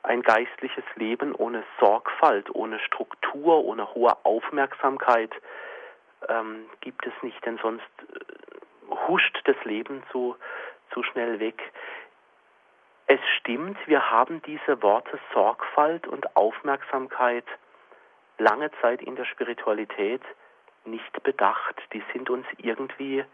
ein geistliches Leben ohne Sorgfalt, ohne Struktur, ohne hohe Aufmerksamkeit ähm, gibt es nicht, denn sonst äh, huscht das Leben zu, zu schnell weg. Es stimmt, wir haben diese Worte Sorgfalt und Aufmerksamkeit lange Zeit in der Spiritualität nicht bedacht. Die sind uns irgendwie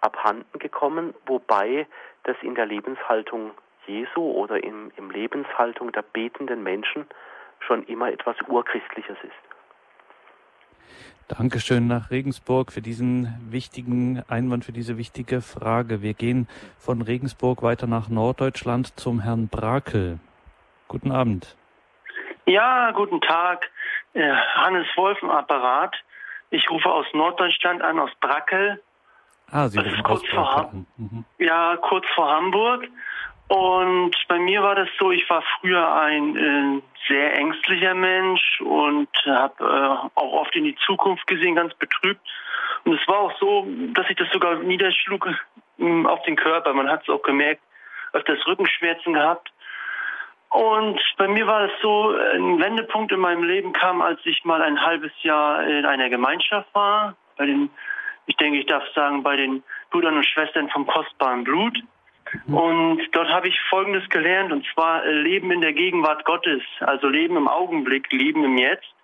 abhanden gekommen, wobei das in der Lebenshaltung Jesu oder im, im Lebenshaltung der betenden Menschen schon immer etwas Urchristliches ist. Dankeschön nach Regensburg für diesen wichtigen Einwand, für diese wichtige Frage. Wir gehen von Regensburg weiter nach Norddeutschland zum Herrn Brakel. Guten Abend. Ja, guten Tag. Äh, Hannes Wolf im Apparat. Ich rufe aus Norddeutschland an, aus Brackel. Ah, Sie rufen kurz vor mhm. Ja, kurz vor Hamburg. Und bei mir war das so, ich war früher ein äh, sehr ängstlicher Mensch und habe äh, auch oft in die Zukunft gesehen, ganz betrübt. Und es war auch so, dass ich das sogar niederschlug äh, auf den Körper. Man hat es auch gemerkt, öfters Rückenschmerzen gehabt. Und bei mir war es so, ein Wendepunkt in meinem Leben kam, als ich mal ein halbes Jahr in einer Gemeinschaft war, bei den, ich denke, ich darf sagen, bei den Brüdern und Schwestern vom kostbaren Blut. Mhm. Und dort habe ich Folgendes gelernt, und zwar äh, Leben in der Gegenwart Gottes, also Leben im Augenblick, Leben im Jetzt.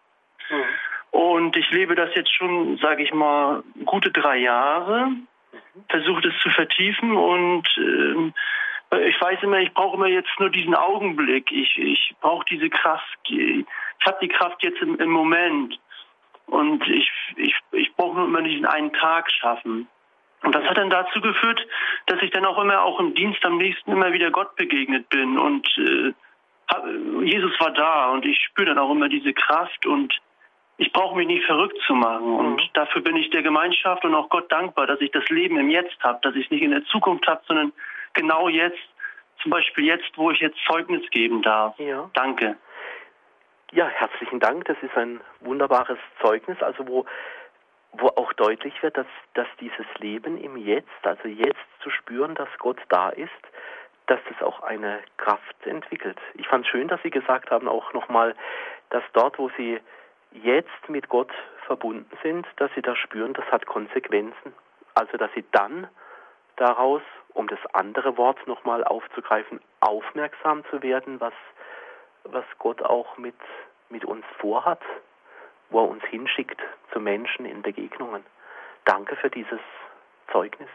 Mhm. Und ich lebe das jetzt schon, sage ich mal, gute drei Jahre, mhm. versuche es zu vertiefen und äh, ich weiß immer, ich brauche immer jetzt nur diesen Augenblick. Ich, ich brauche diese Kraft. Ich habe die Kraft jetzt im, im Moment. Und ich, ich, ich brauche nur immer diesen einen Tag schaffen. Und das hat dann dazu geführt, dass ich dann auch immer auch im Dienst am nächsten immer wieder Gott begegnet bin und äh, Jesus war da und ich spüre dann auch immer diese Kraft und ich brauche mich nicht verrückt zu machen. Und mhm. dafür bin ich der Gemeinschaft und auch Gott dankbar, dass ich das Leben im Jetzt habe, dass ich es nicht in der Zukunft habe, sondern genau jetzt, zum Beispiel jetzt, wo ich jetzt Zeugnis geben darf. Ja. Danke. Ja, herzlichen Dank. Das ist ein wunderbares Zeugnis, also wo wo auch deutlich wird, dass, dass dieses Leben im Jetzt, also jetzt zu spüren, dass Gott da ist, dass das auch eine Kraft entwickelt. Ich fand es schön, dass Sie gesagt haben, auch nochmal, dass dort, wo Sie jetzt mit Gott verbunden sind, dass Sie da spüren, das hat Konsequenzen. Also, dass Sie dann daraus, um das andere Wort nochmal aufzugreifen, aufmerksam zu werden, was, was Gott auch mit, mit uns vorhat, wo er uns hinschickt zu Menschen in Begegnungen. Danke für dieses Zeugnis.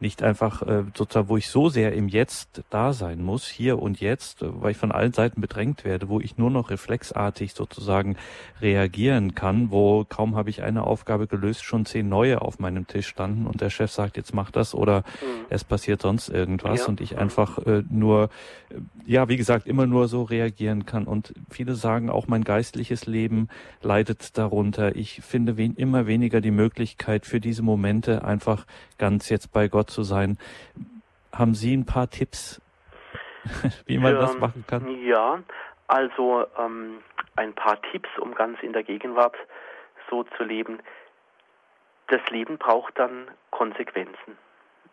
Nicht einfach äh, sozusagen, wo ich so sehr im Jetzt da sein muss, hier und jetzt, äh, weil ich von allen Seiten bedrängt werde, wo ich nur noch reflexartig sozusagen reagieren kann, wo kaum habe ich eine Aufgabe gelöst, schon zehn neue auf meinem Tisch standen und der Chef sagt, jetzt mach das oder mhm. es passiert sonst irgendwas ja. und ich einfach äh, nur, äh, ja, wie gesagt, immer nur so reagieren kann und viele sagen, auch mein geistliches Leben leidet darunter. Ich finde wen, immer weniger die Möglichkeit für diese Momente einfach ganz jetzt bei Gott zu sein. Haben Sie ein paar Tipps, wie man ähm, das machen kann? Ja, also ähm, ein paar Tipps, um ganz in der Gegenwart so zu leben. Das Leben braucht dann Konsequenzen.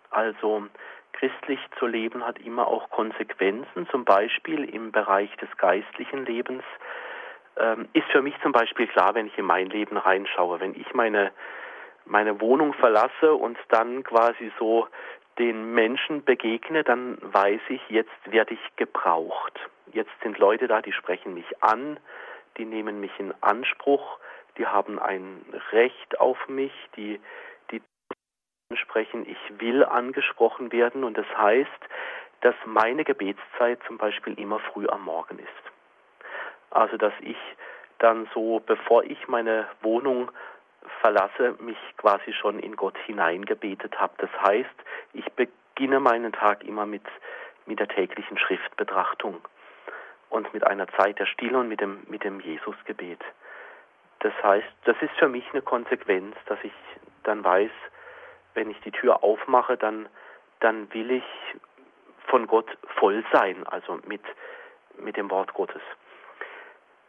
Also christlich zu leben hat immer auch Konsequenzen, zum Beispiel im Bereich des geistlichen Lebens. Ähm, ist für mich zum Beispiel klar, wenn ich in mein Leben reinschaue, wenn ich meine meine Wohnung verlasse und dann quasi so den Menschen begegne, dann weiß ich, jetzt werde ich gebraucht. Jetzt sind Leute da, die sprechen mich an, die nehmen mich in Anspruch, die haben ein Recht auf mich, die, die sprechen, ich will angesprochen werden und das heißt, dass meine Gebetszeit zum Beispiel immer früh am Morgen ist. Also dass ich dann so, bevor ich meine Wohnung verlasse, mich quasi schon in Gott hineingebetet habe. Das heißt, ich beginne meinen Tag immer mit, mit der täglichen Schriftbetrachtung und mit einer Zeit der Stille und mit dem, mit dem Jesusgebet. Das heißt, das ist für mich eine Konsequenz, dass ich dann weiß, wenn ich die Tür aufmache, dann, dann will ich von Gott voll sein, also mit, mit dem Wort Gottes.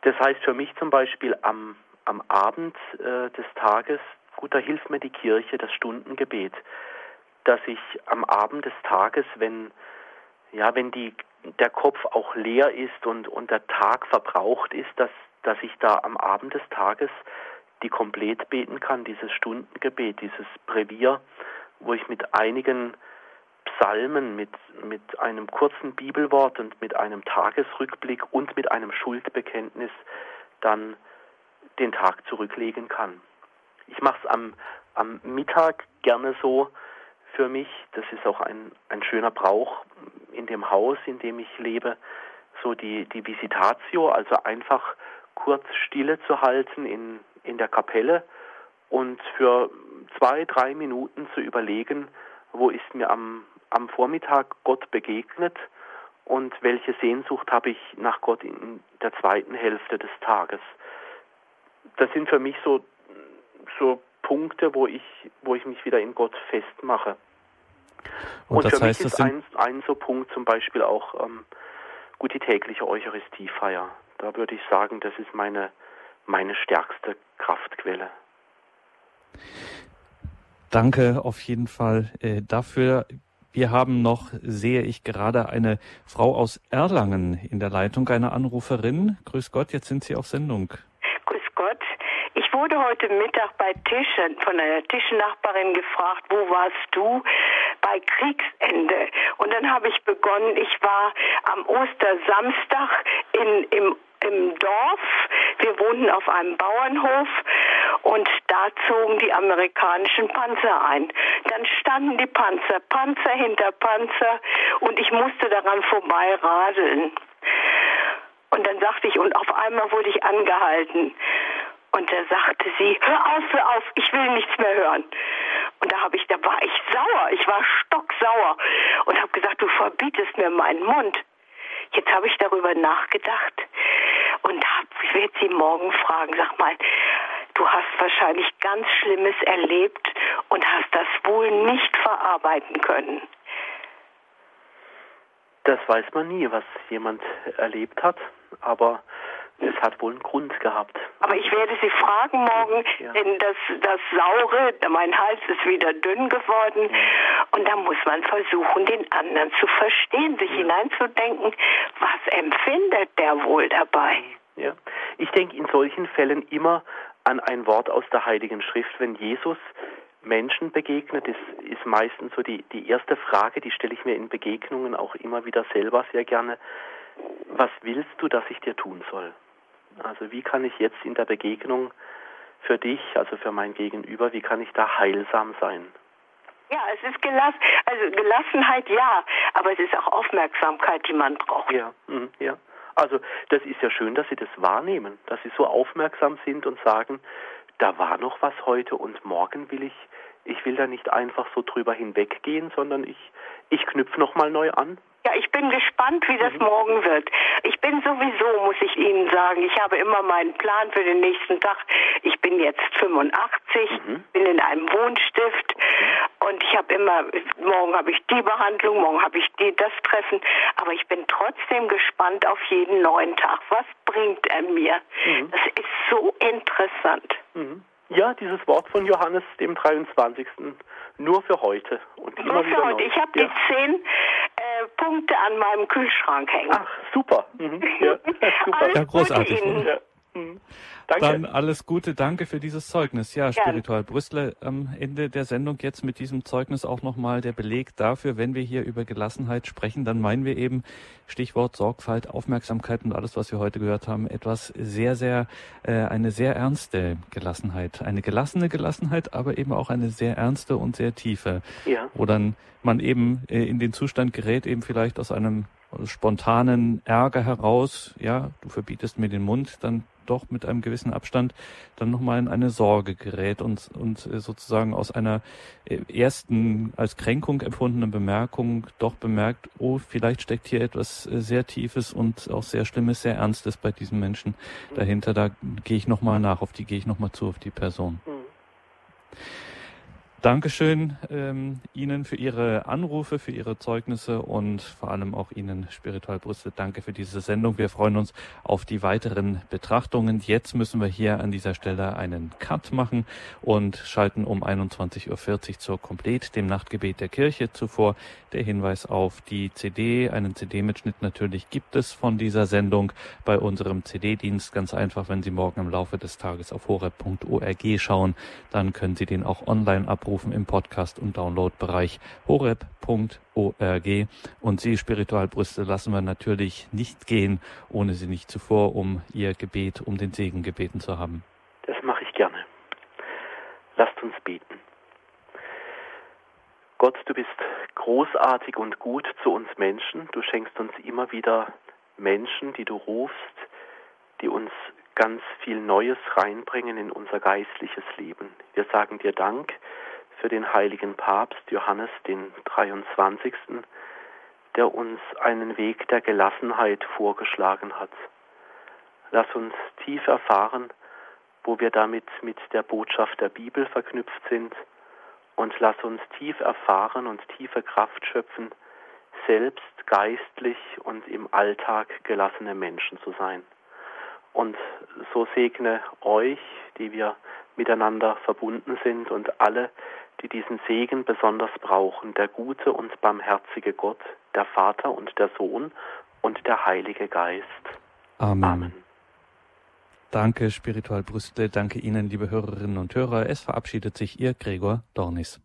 Das heißt für mich zum Beispiel am am Abend äh, des Tages, gut, da hilft mir die Kirche, das Stundengebet, dass ich am Abend des Tages, wenn, ja, wenn die, der Kopf auch leer ist und, und der Tag verbraucht ist, dass, dass ich da am Abend des Tages die komplett beten kann, dieses Stundengebet, dieses Brevier, wo ich mit einigen Psalmen, mit, mit einem kurzen Bibelwort und mit einem Tagesrückblick und mit einem Schuldbekenntnis dann den Tag zurücklegen kann. Ich mache es am, am Mittag gerne so für mich. Das ist auch ein, ein schöner Brauch in dem Haus, in dem ich lebe. So die, die Visitatio, also einfach kurz Stille zu halten in, in der Kapelle und für zwei, drei Minuten zu überlegen, wo ist mir am, am Vormittag Gott begegnet und welche Sehnsucht habe ich nach Gott in der zweiten Hälfte des Tages das sind für mich so, so Punkte, wo ich, wo ich mich wieder in Gott festmache. Und, Und für mich ist ein, ein so Punkt zum Beispiel auch ähm, gut die tägliche Eucharistiefeier. Da würde ich sagen, das ist meine, meine stärkste Kraftquelle. Danke auf jeden Fall äh, dafür. Wir haben noch, sehe ich gerade, eine Frau aus Erlangen in der Leitung, eine Anruferin. Grüß Gott, jetzt sind Sie auf Sendung wurde heute Mittag bei Tischen von einer Tischnachbarin gefragt, wo warst du bei Kriegsende? Und dann habe ich begonnen, ich war am Ostersamstag in, im im Dorf. Wir wohnten auf einem Bauernhof und da zogen die amerikanischen Panzer ein. Dann standen die Panzer, Panzer hinter Panzer und ich musste daran vorbei radeln. Und dann sagte ich, und auf einmal wurde ich angehalten. Und da sagte sie, hör auf, hör auf, ich will nichts mehr hören. Und da habe ich, da war ich sauer, ich war stocksauer und habe gesagt, du verbietest mir meinen Mund. Jetzt habe ich darüber nachgedacht und ich werde sie morgen fragen, sag mal, du hast wahrscheinlich ganz Schlimmes erlebt und hast das wohl nicht verarbeiten können. Das weiß man nie, was jemand erlebt hat, aber es hat wohl einen Grund gehabt. Aber ich werde Sie fragen morgen, ja. denn das, das Saure, mein Hals ist wieder dünn geworden. Ja. Und da muss man versuchen, den anderen zu verstehen, sich ja. hineinzudenken, was empfindet der wohl dabei. Ja. Ich denke in solchen Fällen immer an ein Wort aus der Heiligen Schrift, wenn Jesus Menschen begegne, das ist meistens so die, die erste Frage, die stelle ich mir in Begegnungen auch immer wieder selber sehr gerne. Was willst du, dass ich dir tun soll? Also wie kann ich jetzt in der Begegnung für dich, also für mein Gegenüber, wie kann ich da heilsam sein? Ja, es ist gelassen, also Gelassenheit ja, aber es ist auch Aufmerksamkeit, die man braucht. Ja, mh, ja. Also das ist ja schön, dass Sie das wahrnehmen, dass Sie so aufmerksam sind und sagen, da war noch was heute und morgen will ich, ich will da nicht einfach so drüber hinweggehen, sondern ich, ich knüpfe nochmal neu an. Ja, ich bin gespannt, wie das mhm. morgen wird. Ich bin sowieso, muss ich Ihnen sagen, ich habe immer meinen Plan für den nächsten Tag. Ich bin jetzt 85, mhm. bin in einem Wohnstift mhm. und ich habe immer, morgen habe ich die Behandlung, morgen habe ich die, das Treffen. Aber ich bin trotzdem gespannt auf jeden neuen Tag. Was bringt er mir? Mhm. Das ist so interessant. Ja, dieses Wort von Johannes, dem 23. Nur für heute. Und Nur für heute. Neu. Ich habe ja. die zehn äh, Punkte an meinem Kühlschrank hängen. Ach, super. Mhm. Ja, super. ja, großartig. Ja. Mhm. Danke. Dann alles Gute, danke für dieses Zeugnis. Ja, Spiritual Brüssel am Ende der Sendung jetzt mit diesem Zeugnis auch nochmal der Beleg dafür, wenn wir hier über Gelassenheit sprechen, dann meinen wir eben Stichwort Sorgfalt, Aufmerksamkeit und alles, was wir heute gehört haben, etwas sehr, sehr, äh, eine sehr ernste Gelassenheit. Eine gelassene Gelassenheit, aber eben auch eine sehr ernste und sehr tiefe. Ja. Wo dann man eben äh, in den Zustand gerät, eben vielleicht aus einem spontanen Ärger heraus, ja, du verbietest mir den Mund, dann doch mit einem gewissen Abstand dann nochmal in eine Sorge gerät und, und äh, sozusagen aus einer äh, ersten als Kränkung empfundenen Bemerkung doch bemerkt, oh, vielleicht steckt hier etwas äh, sehr Tiefes und auch sehr Schlimmes, sehr Ernstes bei diesem Menschen dahinter. Da gehe ich nochmal nach, auf die gehe ich nochmal zu, auf die Person. Dankeschön ähm, Ihnen für Ihre Anrufe, für Ihre Zeugnisse und vor allem auch Ihnen, Spiritual Brüste. Danke für diese Sendung. Wir freuen uns auf die weiteren Betrachtungen. Jetzt müssen wir hier an dieser Stelle einen Cut machen und schalten um 21.40 Uhr zur Komplet, dem Nachtgebet der Kirche. Zuvor der Hinweis auf die CD. Einen CD-Mitschnitt natürlich gibt es von dieser Sendung bei unserem CD-Dienst. Ganz einfach, wenn Sie morgen im Laufe des Tages auf horeb.org schauen, dann können Sie den auch online abrufen abrufen im Podcast- und Downloadbereich horeb.org. Und Sie, Spiritualbrüste, lassen wir natürlich nicht gehen, ohne Sie nicht zuvor um Ihr Gebet, um den Segen gebeten zu haben. Das mache ich gerne. Lasst uns beten. Gott, du bist großartig und gut zu uns Menschen. Du schenkst uns immer wieder Menschen, die du rufst, die uns ganz viel Neues reinbringen in unser geistliches Leben. Wir sagen dir Dank für den heiligen Papst Johannes den 23., der uns einen Weg der Gelassenheit vorgeschlagen hat. Lass uns tief erfahren, wo wir damit mit der Botschaft der Bibel verknüpft sind und lass uns tief erfahren und tiefe Kraft schöpfen, selbst geistlich und im Alltag gelassene Menschen zu sein. Und so segne euch, die wir miteinander verbunden sind und alle, die diesen Segen besonders brauchen, der gute und barmherzige Gott, der Vater und der Sohn und der Heilige Geist. Amen. Amen. Danke, Spiritual Brüste. Danke Ihnen, liebe Hörerinnen und Hörer. Es verabschiedet sich Ihr Gregor Dornis.